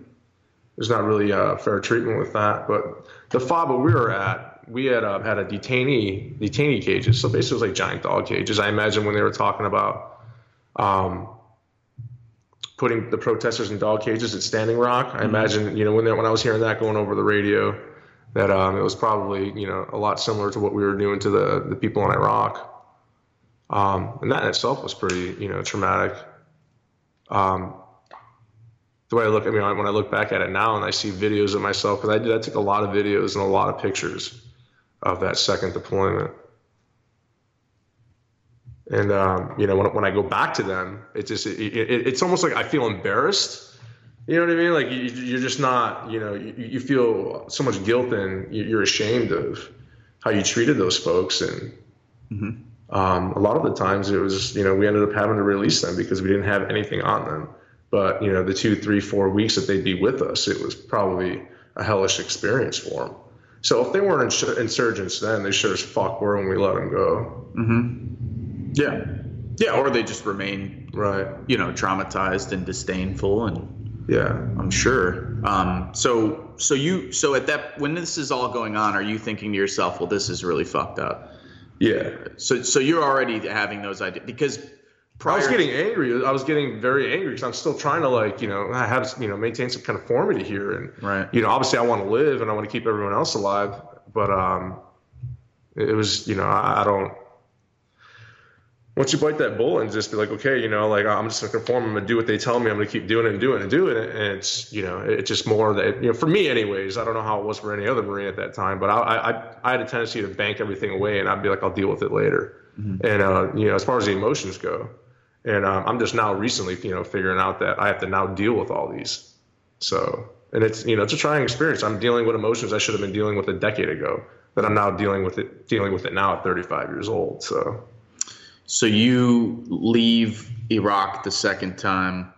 there's not really uh, fair treatment with that. But the fob that we were at, we had uh, had a detainee detainee cages. So basically, it was like giant dog cages. I imagine when they were talking about. Um, putting the protesters in dog cages at Standing Rock. I imagine, you know, when they, when I was hearing that going over the radio, that um, it was probably, you know, a lot similar to what we were doing to the the people in Iraq. Um, and that in itself was pretty, you know, traumatic. Um, the way I look, I mean, when I look back at it now and I see videos of myself, because I did, I took a lot of videos and a lot of pictures of that second deployment. And um, you know, when, when I go back to them, it's just it, it, it's almost like I feel embarrassed. You know what I mean? Like you, you're just not. You know, you, you feel so much guilt and you're ashamed of how you treated those folks. And um, a lot of the times it was, you know, we ended up having to release them because we didn't have anything on them. But you know, the two, three, four weeks that they'd be with us, it was probably a hellish experience for them. So if they weren't ins- insurgents then, they sure as fuck were when we let them go. Yeah. Yeah, or they just remain, Right. you know, traumatized and disdainful and Yeah. I'm sure. Um, so, so you, so at that, when this is all going on, are you thinking to yourself, well, this is really fucked up? Yeah. So, so you're already having those ideas because. I was getting angry. I was getting very angry because I'm still trying to like, you know, I have, you know, maintain some conformity here. And, Right. you know, obviously I want to live and I want to keep everyone else alive. But, um, it was, you know, I, I don't, once you bite that bullet and just be like, okay, you know, like I'm just gonna conform. I'm gonna do what they tell me. I'm gonna keep doing it and doing it and doing it. And it's, you know, it's just more that, you know, for me, anyways. I don't know how it was for any other Marine at that time, but I, I, I had a tendency to bank everything away, and I'd be like, I'll deal with it later. And uh, you know, as far as the emotions go, and um, I'm just now recently, you know, figuring out that I have to now deal with all these. So, and it's, you know, it's a trying experience. I'm dealing with emotions I should have been dealing with a decade ago, but I'm now dealing with it, dealing with it now at 35 years old. So. So you leave Iraq the second time.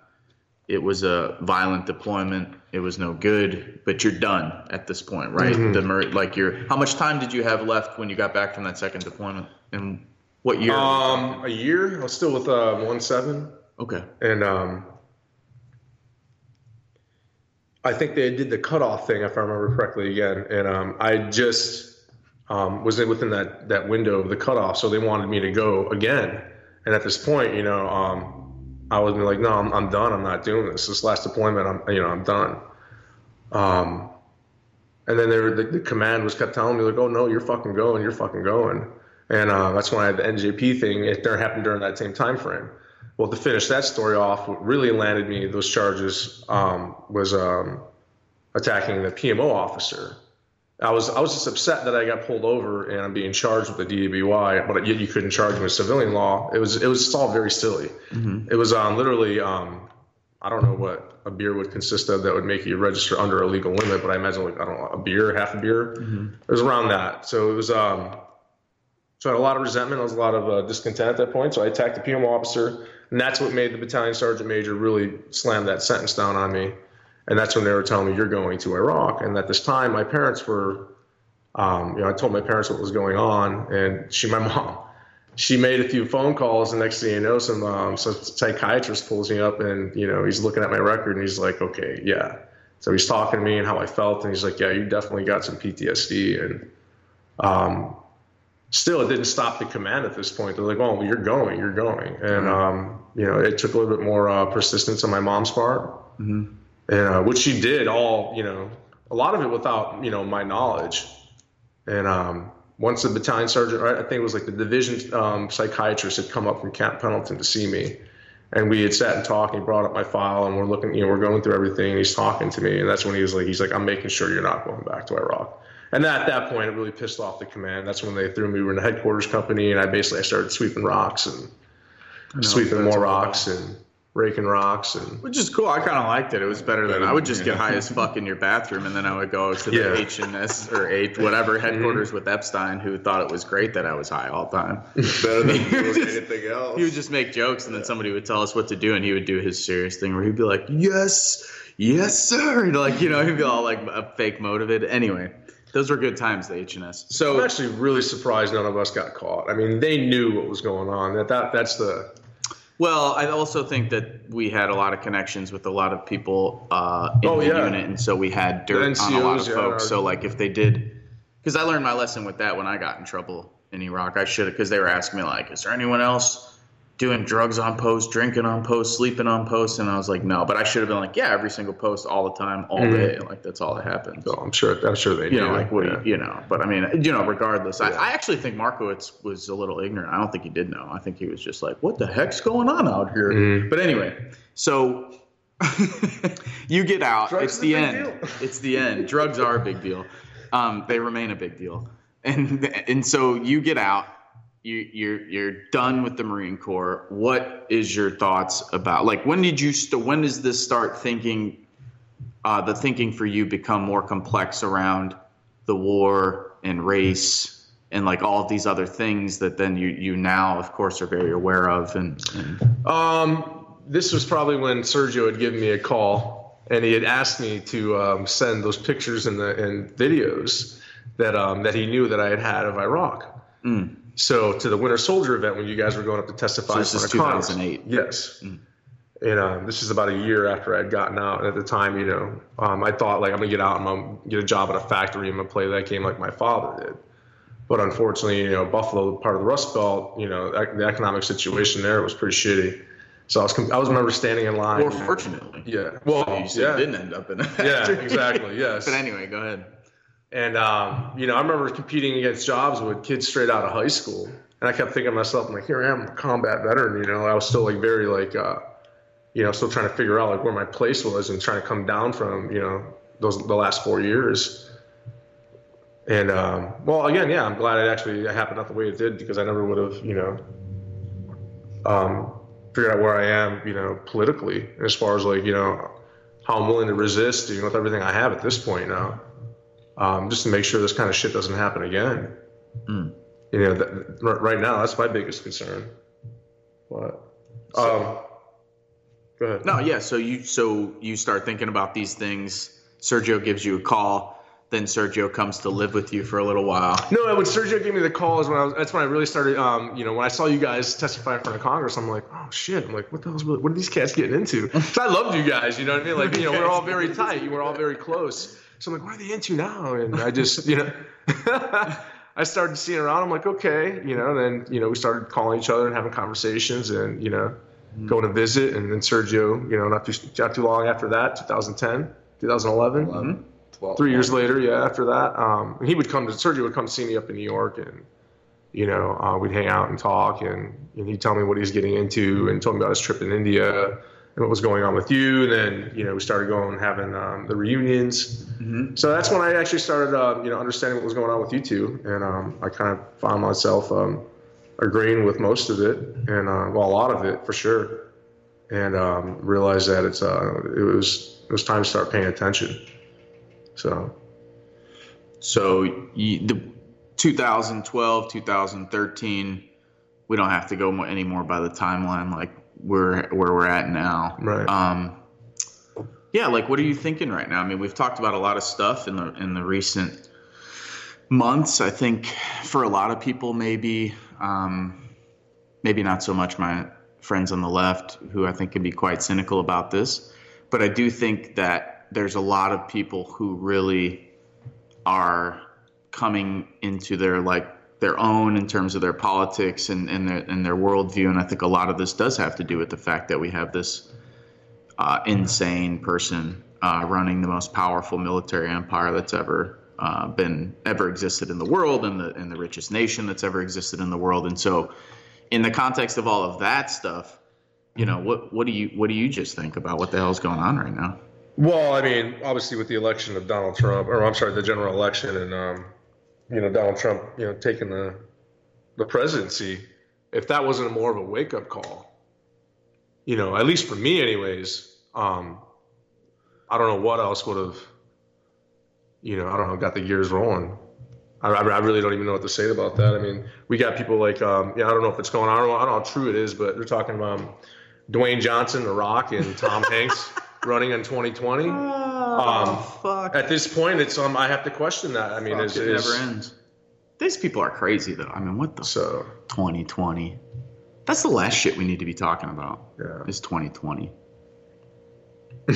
It was a violent deployment. It was no good, but you're done at this point, right? Mm-hmm. The like you're. How much time did you have left when you got back from that second deployment? And what year? Um, a year. I was still with uh, one seven, okay. and um, I think they did the cutoff thing, if I remember correctly, again. And um, I just um, was within that that window of the cutoff, so they wanted me to go again. And at this point, you know, um, I was like, no, I'm, I'm done. I'm not doing this. This last deployment, I'm, you know, I'm done. Um, and then they were, the, the command was kept telling me like, oh no, you're fucking going, you're fucking going. And uh, that's when I had the NJP thing. It there happened during that same time frame. Well, to finish that story off, what really landed me those charges um, was um, attacking the PMO officer. I was I was just upset that I got pulled over and I'm being charged with the DWI, but yet you couldn't charge me with civilian law. It was it was just all very silly. It was um, literally um, I don't know what a beer would consist of that would make you register under a legal limit, but I imagine like I don't know a beer, half a beer. It was around that. So it was um, so I had a lot of resentment. I was a lot of uh, discontent at that point. So I attacked the PMO officer, and that's what made the battalion sergeant major really slam that sentence down on me. And that's when they were telling me, "You're going to Iraq." And at this time, my parents were, um, you know, I told my parents what was going on, and she, my mom, she made a few phone calls, and next thing you know, some um, some psychiatrist pulls me up, and you know, he's looking at my record, and he's like, "Okay, yeah." So he's talking to me and how I felt, and he's like, "Yeah, you definitely got some PTSD." And um, still, it didn't stop the command at this point. They're like, "Oh, well, you're going, you're going," and um, you know, it took a little bit more uh, persistence on my mom's part, and uh, which she did all, you know, a lot of it without you know my knowledge. And um, once the battalion sergeant, I think it was like the division um, psychiatrist had come up from Camp Pendleton to see me, and we had sat and talked. And he brought up my file, and we're looking, you know, we're going through everything. And he's talking to me, and that's when he was like, he's like, I'm making sure you're not going back to Iraq. And at that point, it really pissed off the command. That's when they threw me We were in the headquarters company, and I basically I started sweeping rocks and sweeping more a lot. rocks and raking rocks and Which is cool. I kind of liked it. It was better than I would just get high as fuck in your bathroom, and then I would go to the Yeah. H and S or H whatever mm-hmm. headquarters with Epstein, who thought it was great that I was high all the time. Better than He would just- anything else. He would just make jokes, and then somebody would tell us what to do, and he would do his serious thing where he'd be like, "Yes, yes, sir," and like you know, he'd be all like a fake motivated. Anyway, those were good times, the H and S. I'm So actually really surprised none of us got caught. I mean, they knew what was going on. That that that's the Well, I also think that we had a lot of connections with a lot of people uh, in Oh, the yeah. unit, and so we had dirt The on a lot of yeah, folks. are- So, like, if they did, because I learned my lesson with that when I got in trouble in Iraq, I should have, because they were asking me like, "Is there anyone else doing drugs on post, drinking on post, sleeping on post?" And I was like, "No," but I should have been like, "Yeah, every single post, all the time, all Mhm. day, like that's all that happens." So I'm sure. I'm sure they you knew. know, like what yeah. you, you know, but I mean, you know, regardless, I, Yeah. I actually think Markowitz was a little ignorant. I don't think he did know. I think he was just like, what the heck's going on out here? Mhm. But anyway, so you get out. Drugs it's the end. deal. It's the end. Drugs are a big deal. Um, they remain a big deal. And, and so you get out you, you're you're done with the Marine Corps. What is your thoughts about like when did you st- when does this start thinking? Uh, the thinking for you become more complex around the war and race and like all of these other things that then you you now of course are very aware of and, and Um, this was probably when Sergio had given me a call, and he had asked me to um, send those pictures and the and videos that um, that he knew that I had had of Iraq. So to the Winter Soldier event when you guys were going up to testify So this is front of Congress. 2008. Yes. And um, this is about a year after I'd gotten out. And at the time, you know, um, I thought like I'm gonna get out and I'm gonna get a job at a factory. I'm gonna play that game like my father did. But unfortunately, you know, Buffalo, part of the Rust Belt, you know, ec- the economic situation there was pretty shitty. So I was, com- I was remember standing in line. or fortunately Yeah. Well, you said yeah. it didn't end up in a Yeah, exactly. Yes. but anyway go ahead And um, you know, I remember competing against jobs with kids straight out of high school, and I kept thinking to myself, I'm like, here I am, a combat veteran. You know, I was still like very like, uh, you know, still trying to figure out like where my place was and trying to come down from, you know, those the last four years. And um, well, again, yeah, I'm glad it actually happened out the way it did because I never would have, you know, um, figured out where I am, you know, politically as far as like, you know, how I'm willing to resist, you know, with everything I have at this point now um, just to make sure this kind of shit doesn't happen again. Mm. You know, that, right now that's my biggest concern. What? Um, go ahead. no yeah so you so you start thinking about these things sergio gives you a call then sergio comes to live with you for a little while No, when Sergio gave me the call is when I was. That's when I really started. Um, you know, when I saw you guys testify in front of Congress, I'm like, oh shit! I'm like, what the hell's what are these cats getting into? I loved you guys. You know what I mean? Like, you know, we're all very tight. We're all very close. So I'm like, what are they into now? And I just, you know, I started seeing around. I'm like, okay, you know. Then you know, we started calling each other and having conversations, and you know, going to visit. And then Sergio, you know, not too not too long after that, 2010, 2011 11, 12, three years later, yeah, after that, um, and he would come to Sergio would come see me up in New York, and you know, uh, we'd hang out and talk, and, and he'd tell me what he's getting into, and told me about his trip in India and what was going on with you, and then you know, we started going and having um, the reunions. So that's when I actually started, uh, you know, understanding what was going on with you two, and um, I kind of found myself um, agreeing with most of it, and uh, well, a lot of it for sure, and um, realized that it's uh, it was it was time to start paying attention. So. So you, the 2012, 2013, we don't have to go mo- anymore by the timeline like we're where we're at now. Right. Um, yeah, like what are you thinking right now? I mean, we've talked about a lot of stuff in the in the recent months. I think for a lot of people, maybe um, maybe not so much my friends on the left, who I think can be quite cynical about this, but I do think that there's a lot of people who really are coming into their like their own in terms of their politics and, and their and their worldview. And I think a lot of this does have to do with the fact that we have this uh, insane person uh, running the most powerful military empire that's ever uh, been ever existed in the world and the and the richest nation that's ever existed in the world. And so, in the context of all of that stuff, you know, what what do you what do you just think about what the hell's going on right now? Well, I mean, obviously with the election of Donald Trump, or I'm sorry, the general election, and um, you know Donald Trump, you know, taking the the presidency, if that wasn't more of a wake up call, you know, at least for me, anyways, um, I don't know what else would have, you know, I don't know, got the gears rolling. I, I really don't even know what to say about that. I mean, we got people like, um, yeah, I don't know if it's going on. I don't know, I don't know how true it is, but they're talking about um, Dwayne Johnson, The Rock, and Tom Hanks running in 2020. Um, fuck. At this point, it's um, I have to question that. I mean, Fuck, is, it is never ends. These people are crazy, though. I mean, what the so 2020? That's the last shit we need to be talking about. yeah. Is 2020.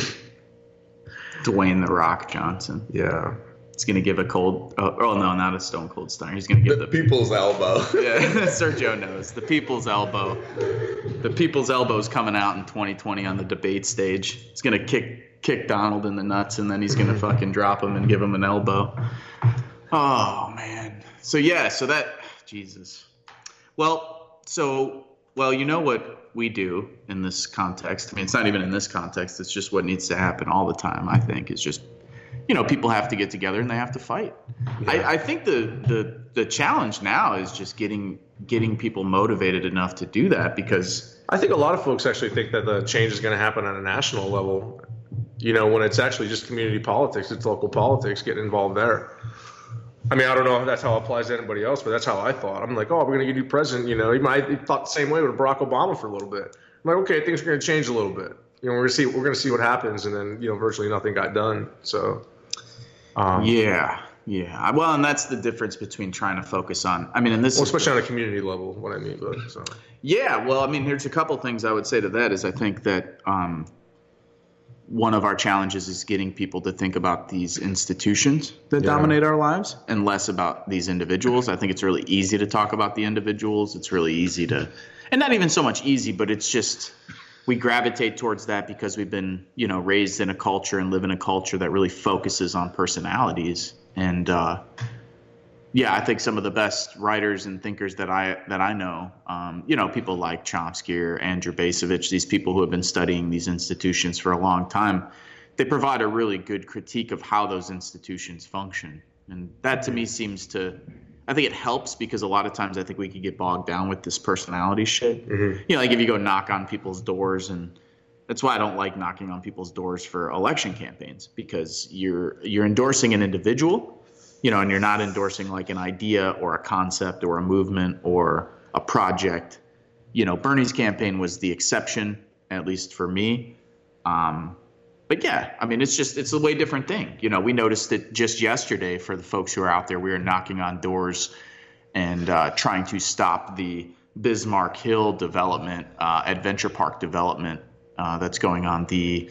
Dwayne the Rock Johnson. Yeah. He's gonna give a cold. Oh, oh no, not a Stone Cold Stunner. He's gonna give The the. people's elbow. yeah, Sergio knows the people's elbow. The people's elbow's coming out in 2020 on the debate stage. He's gonna kick kick Donald in the nuts, and then he's gonna fucking drop him and give him an elbow. Oh man. So yeah. So that Jesus. Well, so well, you know what we do in this context. I mean, it's not even in this context. It's just what needs to happen all the time. I think is just you know, people have to get together and they have to fight. I, I think the, the the challenge now is just getting getting people motivated enough to do that because I think a lot of folks actually think that the change is going to happen on a national level. You know, when it's actually just community politics, it's local politics, getting involved there. I mean, I don't know if that's how it applies to anybody else, but that's how I thought. I'm like, oh, we're going to get a new president. You know, even I thought the same way with Barack Obama for a little bit. I'm like, okay, things are going to change a little bit. You know, we're going to see we're to see what happens, and then you know, virtually nothing got done. So, um, yeah, yeah. Well, and that's the difference between trying to focus on. I mean, and this well, especially on a community level, what I mean. But so, Yeah, well, I mean, there's a couple things I would say to that. Is I think that um, one of our challenges is getting people to think about these institutions that Yeah. dominate our lives and less about these individuals. I think it's really easy to talk about the individuals. It's really easy to, and not even so much easy, but it's just we gravitate towards that because we've been, you know, raised in a culture and live in a culture that really focuses on personalities and. Uh, yeah, I think some of the best writers and thinkers that I that I know, um, you know, people like Chomsky or Andrew Bacevich, these people who have been studying these institutions for a long time, they provide a really good critique of how those institutions function, and that to me seems to, I think it helps because a lot of times I think we could get bogged down with this personality shit. You know, like if you go knock on people's doors and. That's why I don't like knocking on people's doors for election campaigns because you're you're endorsing an individual, you know, and you're not endorsing like an idea or a concept or a movement or a project. You know, Bernie's campaign was the exception, at least for me. Um, but yeah, I mean, it's just it's a way different thing. You know, we noticed it just yesterday for the folks who are out there. We were knocking on doors and uh, trying to stop the Bismarck Hill development, uh, Adventure Park development uh, that's going on, the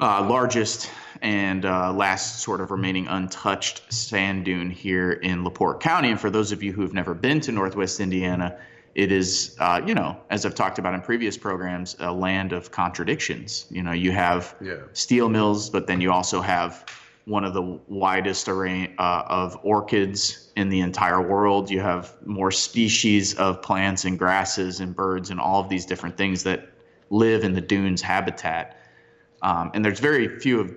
uh, largest and uh, last sort of remaining untouched sand dune here in LaPorte County. And for those of you who have never been to Northwest Indiana, it is, uh, you know, as I've talked about in previous programs, a land of contradictions. You know, you have Yeah. steel mills, but then you also have one of the widest array uh, of orchids in the entire world. You have more species of plants and grasses and birds and all of these different things that live in the dunes habitat. Um, and there's very few of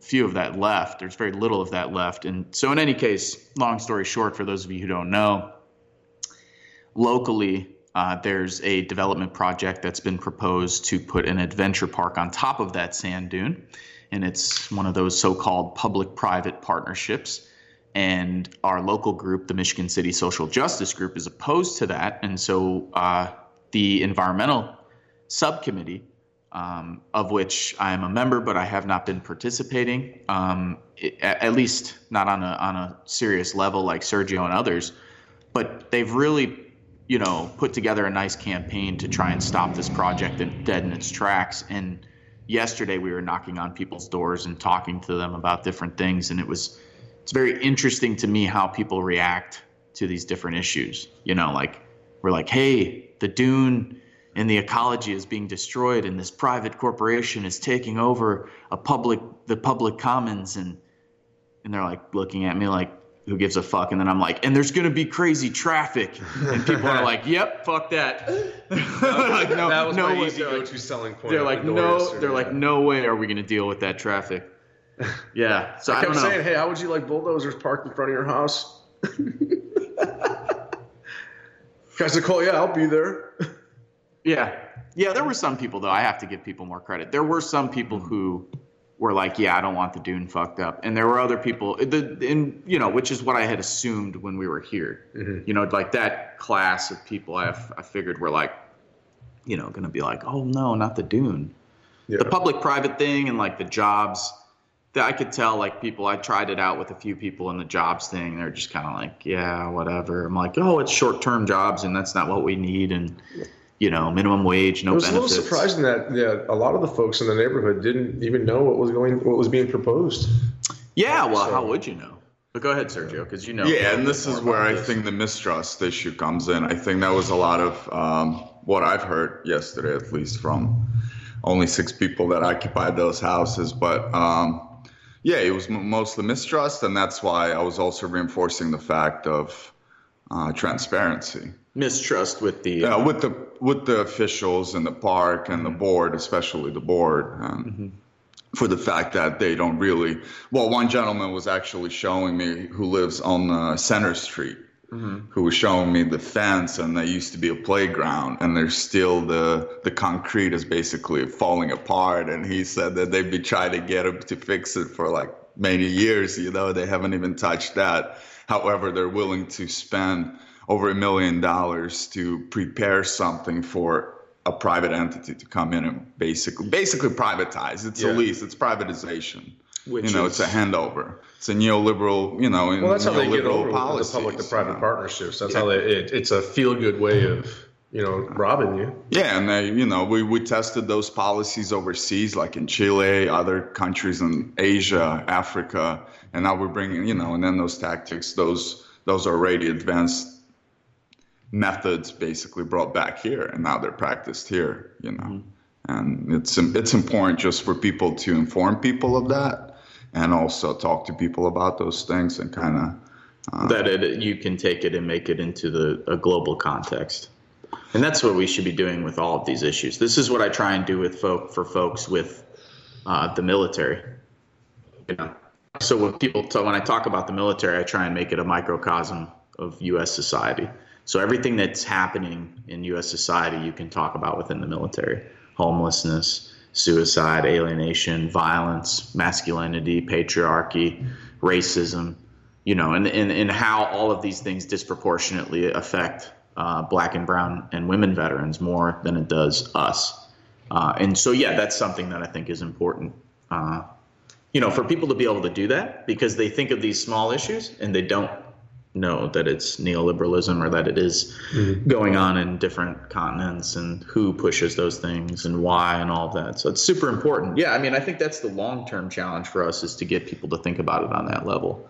few of that left. There's very little of that left. And so, in any case, long story short, for those of you who don't know, locally, uh, there's a development project that's been proposed to put an adventure park on top of that sand dune. And it's one of those so called public private partnerships. And our local group, the Michigan City Social Justice Group, is opposed to that. And so uh, the environmental subcommittee, um, of which I am a member, but I have not been participating, um, at, at least not on a, on a serious level like Sergio and others. But they've really you know, put together a nice campaign to try and stop this project dead in its tracks. And yesterday we were knocking on people's doors and talking to them about different things, and it was it's very interesting to me how people react to these different issues. You know, like we're like, hey, the dune and the ecology is being destroyed, and this private corporation is taking over a public the public commons, and and they're like looking at me like who gives a fuck and then i'm like and there's gonna be crazy traffic and people are like yep fuck that like no that was no my way. easy go-to selling point. they're like no or- they're like no way are we gonna deal with that traffic yeah so i, I don't kept know saying, hey, how would you like bulldozers parked in front of your house? Guys like, oh yeah, I'll be there. Yeah. Yeah, there were some people though. I have to give people more credit. There were some people mm-hmm. who were like, "Yeah, I don't want the dune fucked up," and there were other people, the, in you know, which is what I had assumed when we were here. Mm-hmm. You know, like that class of people, I I figured were like, you know, going to be like, "Oh no, not the dune." Yeah. The public-private thing and like the jobs. That I could tell, like people, I tried it out with a few people in the jobs thing. They're just kind of like, yeah, whatever. I'm like, oh, it's short-term jobs, and that's not what we need. And you know, minimum wage, no it was benefits. a little surprising that yeah, a lot of the folks in the neighborhood didn't even know what was going, what was being proposed. Yeah, well, So- how would you know? But go ahead, Sergio, because you know. Yeah, and this is where I think the mistrust issue comes in. I think that was a lot of um, what I've heard yesterday, at least from only six people that occupied those houses. But um, yeah, it was m- mostly mistrust, and that's why I was also reinforcing the fact of uh, transparency. mistrust with the. Yeah, with the with the officials in the park and the board, especially the board. Um, for the fact that they don't really. Well, one gentleman was actually showing me who lives on uh, Center Street, mm-hmm. who was showing me the fence, and there used to be a playground, and there's still the the concrete is basically falling apart. And he said that they've been trying to get him to fix it for like many years. You know, they haven't even touched that. However, they're willing to spend over a million dollars to prepare something for a private entity to come in and basically basically privatize. It's yeah. a lease. It's privatization. Which you know, is, it's a handover. It's a neoliberal, you know, well, that's how they get over policies, the public to private partnerships. That's yeah. how they. It, it's a feel good way of you know robbing you. Yeah, and they, you know, we we tested those policies overseas, like in Chile, other countries in Asia, Africa, and now we're bringing, you know, and then those tactics, those those are already advanced methods basically brought back here and now they're practiced here you know. Mm-hmm. and it's it's important just for people to inform people of that and also talk to people about those things and kind of uh, that it, you can take it and make it into the a global context. And that's what we should be doing with all of these issues. This is what i try and do with folk for folks with uh, the military. You know so when people so when i talk about the military i try and make it a microcosm of us society so everything that's happening in U.S. society, you can talk about within the military: homelessness, suicide, alienation, violence, masculinity, patriarchy, racism. You know, and and, and how all of these things disproportionately affect uh, black and brown and women veterans more than it does us. Uh, and so, yeah, that's something that I think is important. Uh, you know, for people to be able to do that because they think of these small issues and they don't know that it's neoliberalism or that it is mm-hmm. going on in different continents and who pushes those things and why and all of that. So it's super important. Yeah, I mean, I think that's the long term challenge for us is to get people to think about it on that level.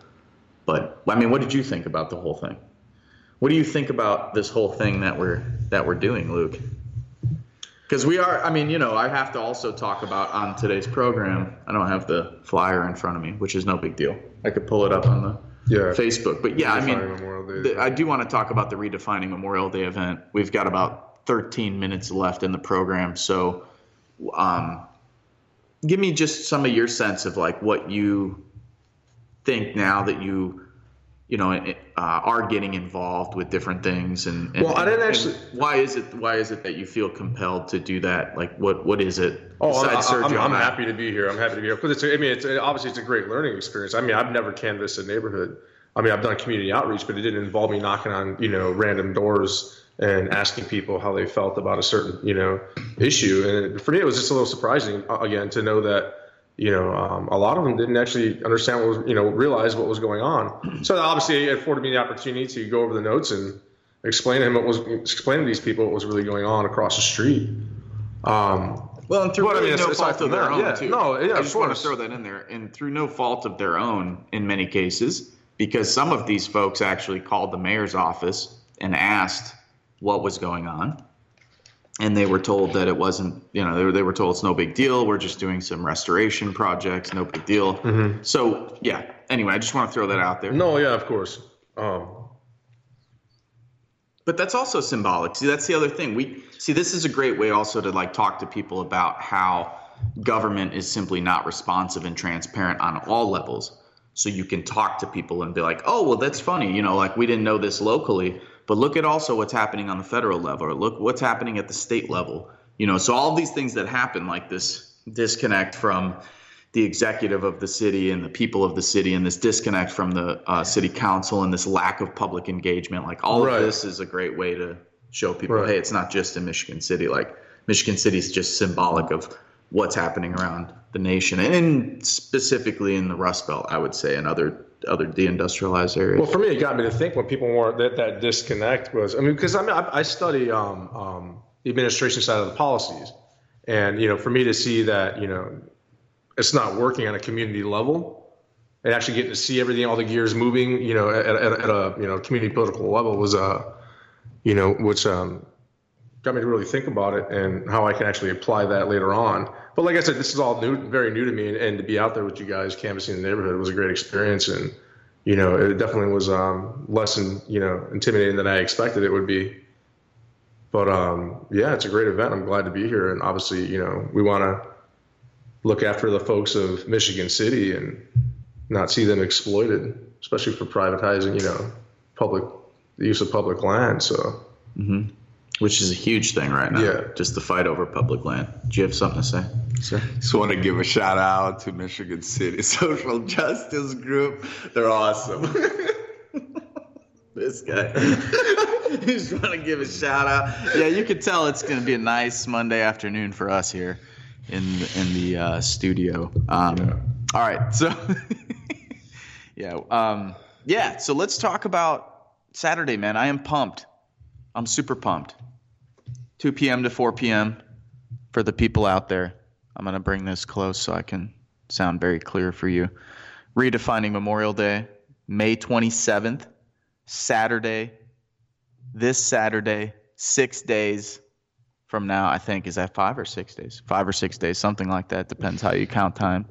But I mean, what did you think about the whole thing? What do you think about this whole thing that we're that we're doing, Luke? Because we are, I mean, you know, I have to also talk about on today's program. I don't have the flyer in front of me, which is no big deal. I could pull it up on the yeah. Facebook. But yeah, I mean, I do want to talk about the redefining Memorial Day event. We've got about 13 minutes left in the program, so um, give me just some of your sense of like what you think now that you you know uh, are getting involved with different things and, and well i didn't actually why is it why is it that you feel compelled to do that? Like what what is it oh I'm, I'm, I'm happy to be here. I'm happy to be here. Because it's i mean it's obviously it's a great learning experience. I mean i've never canvassed a neighborhood. I mean i've done community outreach but it didn't involve me knocking on you know random doors and asking people how they felt about a certain you know issue. And for me it was just a little surprising again to know that you know, um, a lot of them didn't actually understand what was, you know, realize what was going on. So obviously it afforded me the opportunity to go over the notes and explain to him what was, explain to these people what was really going on across the street. Um, well, and through really I mean, no fault of their that, own, yeah, too. No, yeah, I just want to throw that in there, and through no fault of their own in many cases, because some of these folks actually called the mayor's office and asked what was going on and they were told that it wasn't you know they were, they were told it's no big deal. We're just doing some restoration projects. No big deal. Mm-hmm. so yeah. Anyway i just want to throw that out there. No yeah of course. Um. but that's also symbolic. See that's the other thing. We see this is a great way also to like talk to people about how government is simply not responsive and transparent on all levels. So you can talk to people and be like oh well that's funny. You know like we didn't know this locally but look at also what's happening on the federal level, or look what's happening at the state level. You know, so all these things that happen, like this disconnect from the executive of the city and the people of the city, and this disconnect from the uh, city council, and this lack of public engagement, like all right. of this is a great way to show people, right. hey, it's not just in Michigan City. Like Michigan City is just symbolic of what's happening around the nation, and specifically in the Rust Belt, I would say, and other other deindustrialized areas. Well, for me, it got me to think when people were that that disconnect was. I mean, because I mean, I, I study um, um, the administration side of the policies, and you know, for me to see that you know, it's not working on a community level, and actually getting to see everything, all the gears moving, you know, at, at, at a you know community political level was a, uh, you know, which um, got me to really think about it and how I can actually apply that later on. But like I said, this is all new, very new to me, and, and to be out there with you guys canvassing the neighborhood was a great experience, and you know, it definitely was um, less, in, you know, intimidating than I expected it would be. But um, yeah, it's a great event. I'm glad to be here, and obviously, you know, we want to look after the folks of Michigan City and not see them exploited, especially for privatizing, you know, public the use of public land. So, mm-hmm. Which is a huge thing right now. Yeah, just the fight over public land. Do you have something to say, sir? Just want to give a shout out to Michigan City Social Justice Group. They're awesome. this guy. just want to give a shout out. Yeah, you can tell it's going to be a nice Monday afternoon for us here in in the uh, studio. Um, yeah. All right, so yeah, um, yeah. So let's talk about Saturday, man. I am pumped. I'm super pumped. 2 p.m. to 4 p.m. for the people out there. I'm gonna bring this close so I can sound very clear for you. Redefining Memorial Day, May 27th, Saturday. This Saturday, six days from now, I think. Is that five or six days? Five or six days, something like that. Depends how you count time.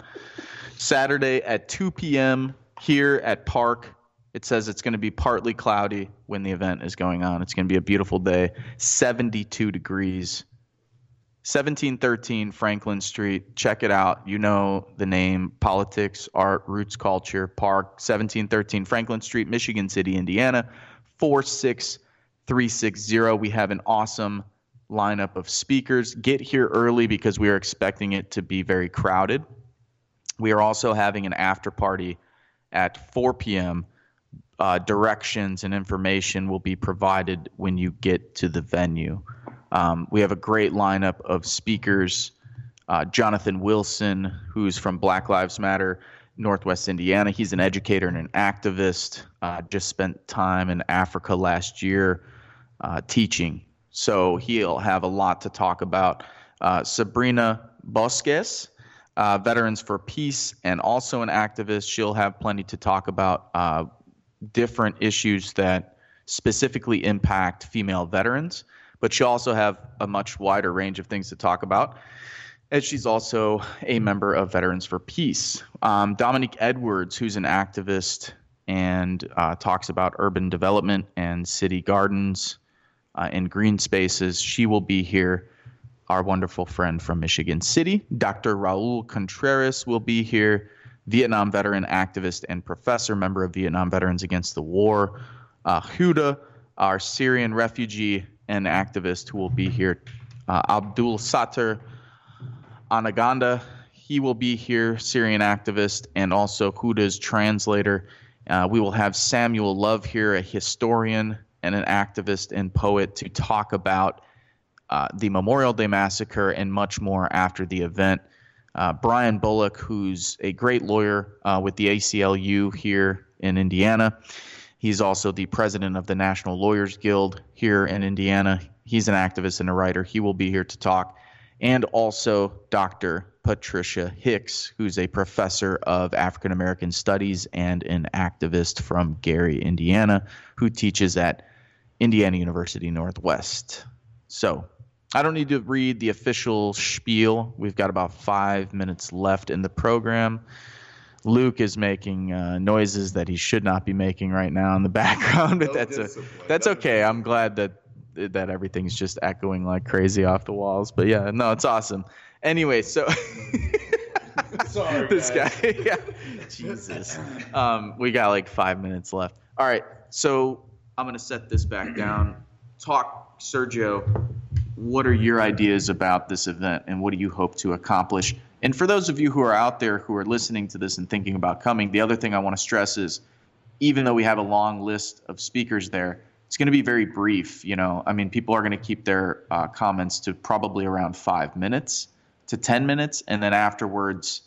Saturday at 2 p.m. here at Park. It says it's going to be partly cloudy when the event is going on. It's going to be a beautiful day, 72 degrees. 1713 Franklin Street. Check it out. You know the name Politics, Art, Roots Culture, P.A.R.C., 1713 Franklin Street, Michigan City, Indiana, 46360. We have an awesome lineup of speakers. Get here early because we are expecting it to be very crowded. We are also having an after party at 4 p.m. Uh, directions and information will be provided when you get to the venue. Um, we have a great lineup of speakers. Uh, Jonathan Wilson, who's from Black Lives Matter, Northwest Indiana. He's an educator and an activist. Uh, just spent time in Africa last year uh, teaching so he'll have a lot to talk about. Uh, Sabrina Bosques, uh, Veterans for Peace, and also an activist. She'll have plenty to talk about uh, different issues that specifically impact female veterans, but she'll also have a much wider range of things to talk about. As she's also a member of Veterans for Peace. Um, Dominique Edwards, who's an activist and uh, talks about urban development and city gardens uh, in green spaces. She will be here. Our wonderful friend from Michigan City, Dr. Raul Contreras, will be here. Vietnam veteran, activist, and professor, member of Vietnam Veterans Against the War. Uh, Huda, our Syrian refugee and activist, who will be here. Uh, Abdul Sattar Anaganda, he will be here, Syrian activist, and also Huda's translator. Uh, we will have Samuel Love here, a historian and an activist and poet to talk about uh, the Memorial Day Massacre and much more after the event. Uh, Brian Bullock, who's a great lawyer uh, with the ACLU here in Indiana. He's also the president of the National Lawyers Guild here in Indiana. He's an activist and a writer. He will be here to talk. And also Dr. Patricia Hicks, who's a professor of African American Studies and an activist from Gary, Indiana, who teaches at Indiana University Northwest. So I don't need to read the official spiel. We've got about five minutes left in the program. Luke is making uh, noises that he should not be making right now in the background, but that's a, that's okay. I'm glad that that everything's just echoing like crazy off the walls. But yeah, no, it's awesome. Anyway, so Sorry, this guy, yeah, Jesus. Um, we got like five minutes left. All right, so I'm going to set this back down. Talk, Sergio. What are your ideas about this event, and what do you hope to accomplish? And for those of you who are out there who are listening to this and thinking about coming, the other thing I want to stress is, even though we have a long list of speakers there, it's going to be very brief. You know, I mean, people are going to keep their uh, comments to probably around five minutes to ten minutes, and then afterwards,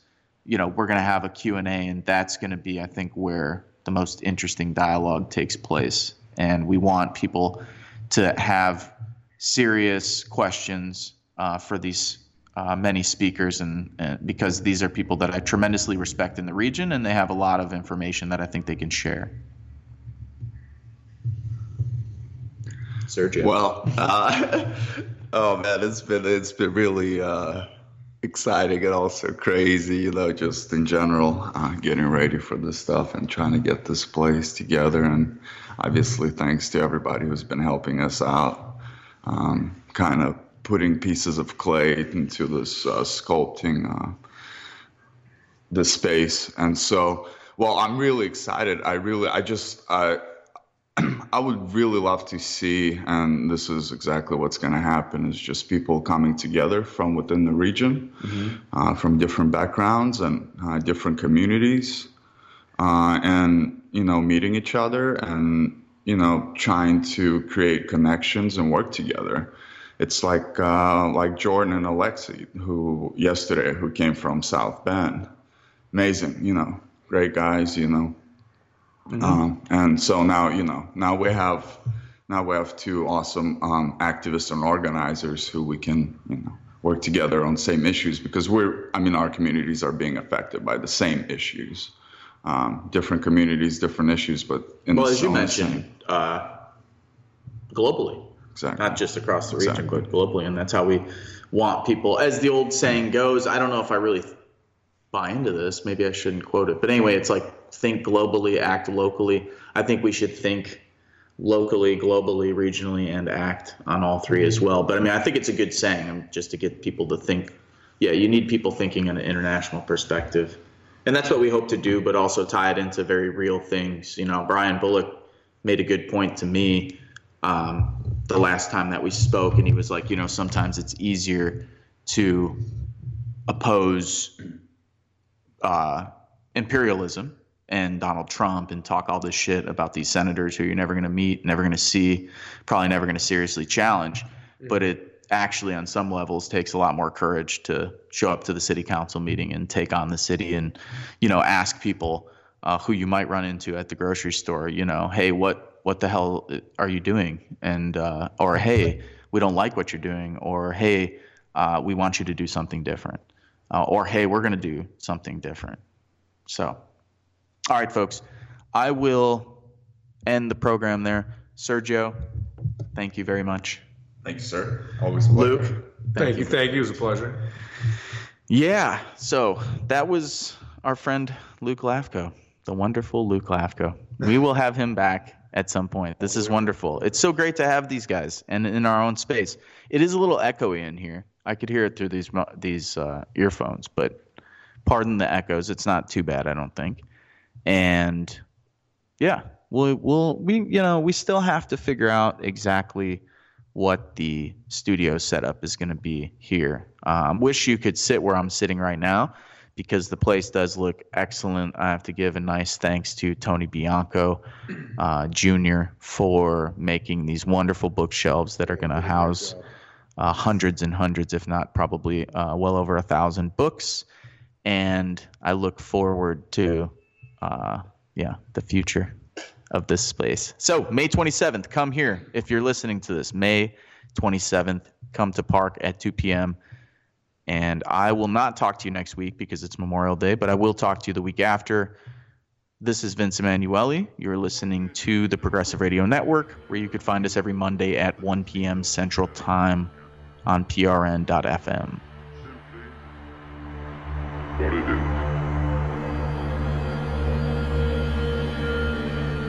you know, we're going to have a Q and A, and that's going to be, I think, where the most interesting dialogue takes place and we want people to have serious questions uh, for these uh, many speakers, and, and, because these are people that I tremendously respect in the region, and they have a lot of information that I think they can share. Sergio. Well, uh, oh man, it's been it's been really uh, exciting and also crazy, you know, just in general, uh, getting ready for this stuff and trying to get this place together. And obviously, thanks to everybody who's been helping us out, um, kind of putting pieces of clay into this uh, sculpting uh, the space. And so, well, I'm really excited. I really, I just, I, I would really love to see, and this is exactly what's going to happen, is just people coming together from within the region, mm-hmm. uh, from different backgrounds and uh, different communities, uh, and you know, meeting each other and you know, trying to create connections and work together. It's like uh, like Jordan and Alexi, who yesterday who came from South Bend, amazing, you know, great guys, you know, mm-hmm. um, and so now you know now we have now we have two awesome um, activists and organizers who we can you know work together on same issues because we're I mean our communities are being affected by the same issues um, different communities, different issues, but well, as you mentioned, uh, globally, exactly, not just across the region, exactly. but globally, and that's how we want people. As the old saying goes, I don't know if I really buy into this. Maybe I shouldn't quote it, but anyway, it's like think globally, act locally. I think we should think locally, globally, regionally, and act on all three as well. But I mean, I think it's a good saying, just to get people to think. Yeah, you need people thinking in an international perspective and that's what we hope to do, but also tie it into very real things. You know, Brian Bullock made a good point to me um, the last time that we spoke, and he was like, you know, sometimes it's easier to oppose uh, imperialism and Donald Trump and talk all this shit about these senators who you're never going to meet, never going to see, probably never going to seriously challenge. But it actually on some levels takes a lot more courage to show up to the city council meeting and take on the city and you know ask people uh, who you might run into at the grocery store you know hey what what the hell are you doing? And uh, or hey we don't like what you're doing or hey uh, we want you to do something different uh, or hey we're going to do something different. So all right folks i will end the program there. Sergio thank you very much Thank you, sir. Always a Luke. Thank, thank you. Thank you. It was a pleasure. Yeah. So that was our friend Luke Lafko, the wonderful Luke Lafko. We will have him back at some point. This is wonderful. It's so great to have these guys and in our own space. It is a little echoey in here. I could hear it through these these uh, earphones, but pardon the echoes. It's not too bad, I don't think. And yeah, we'll we'll we you know we still have to figure out exactly what the studio setup is going to be here. Um, wish you could sit where I'm sitting right now because the place does look excellent. I have to give a nice thanks to Tony Bianco uh, Jr. for making these wonderful bookshelves that are going to house uh, hundreds and hundreds, if not probably uh, well over a thousand books. And I look forward to, uh, yeah, the future of this space. So, May 27th, come here if you're listening to this. May 27th, come to P.A.R.C. at 2 p.m. And I will not talk to you next week because it's Memorial Day, but I will talk to you the week after. This is Vince Emanuele. You're listening to the Progressive Radio Network, where you could find us every Monday at 1 p.m. Central Time on prn.fm. What it is.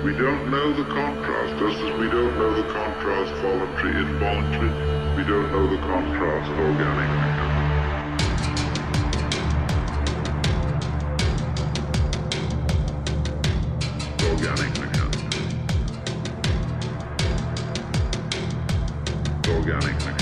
We don't know the contrast, just as we don't know the contrast voluntary, involuntary. We don't know the contrast organic. Organic. Organic.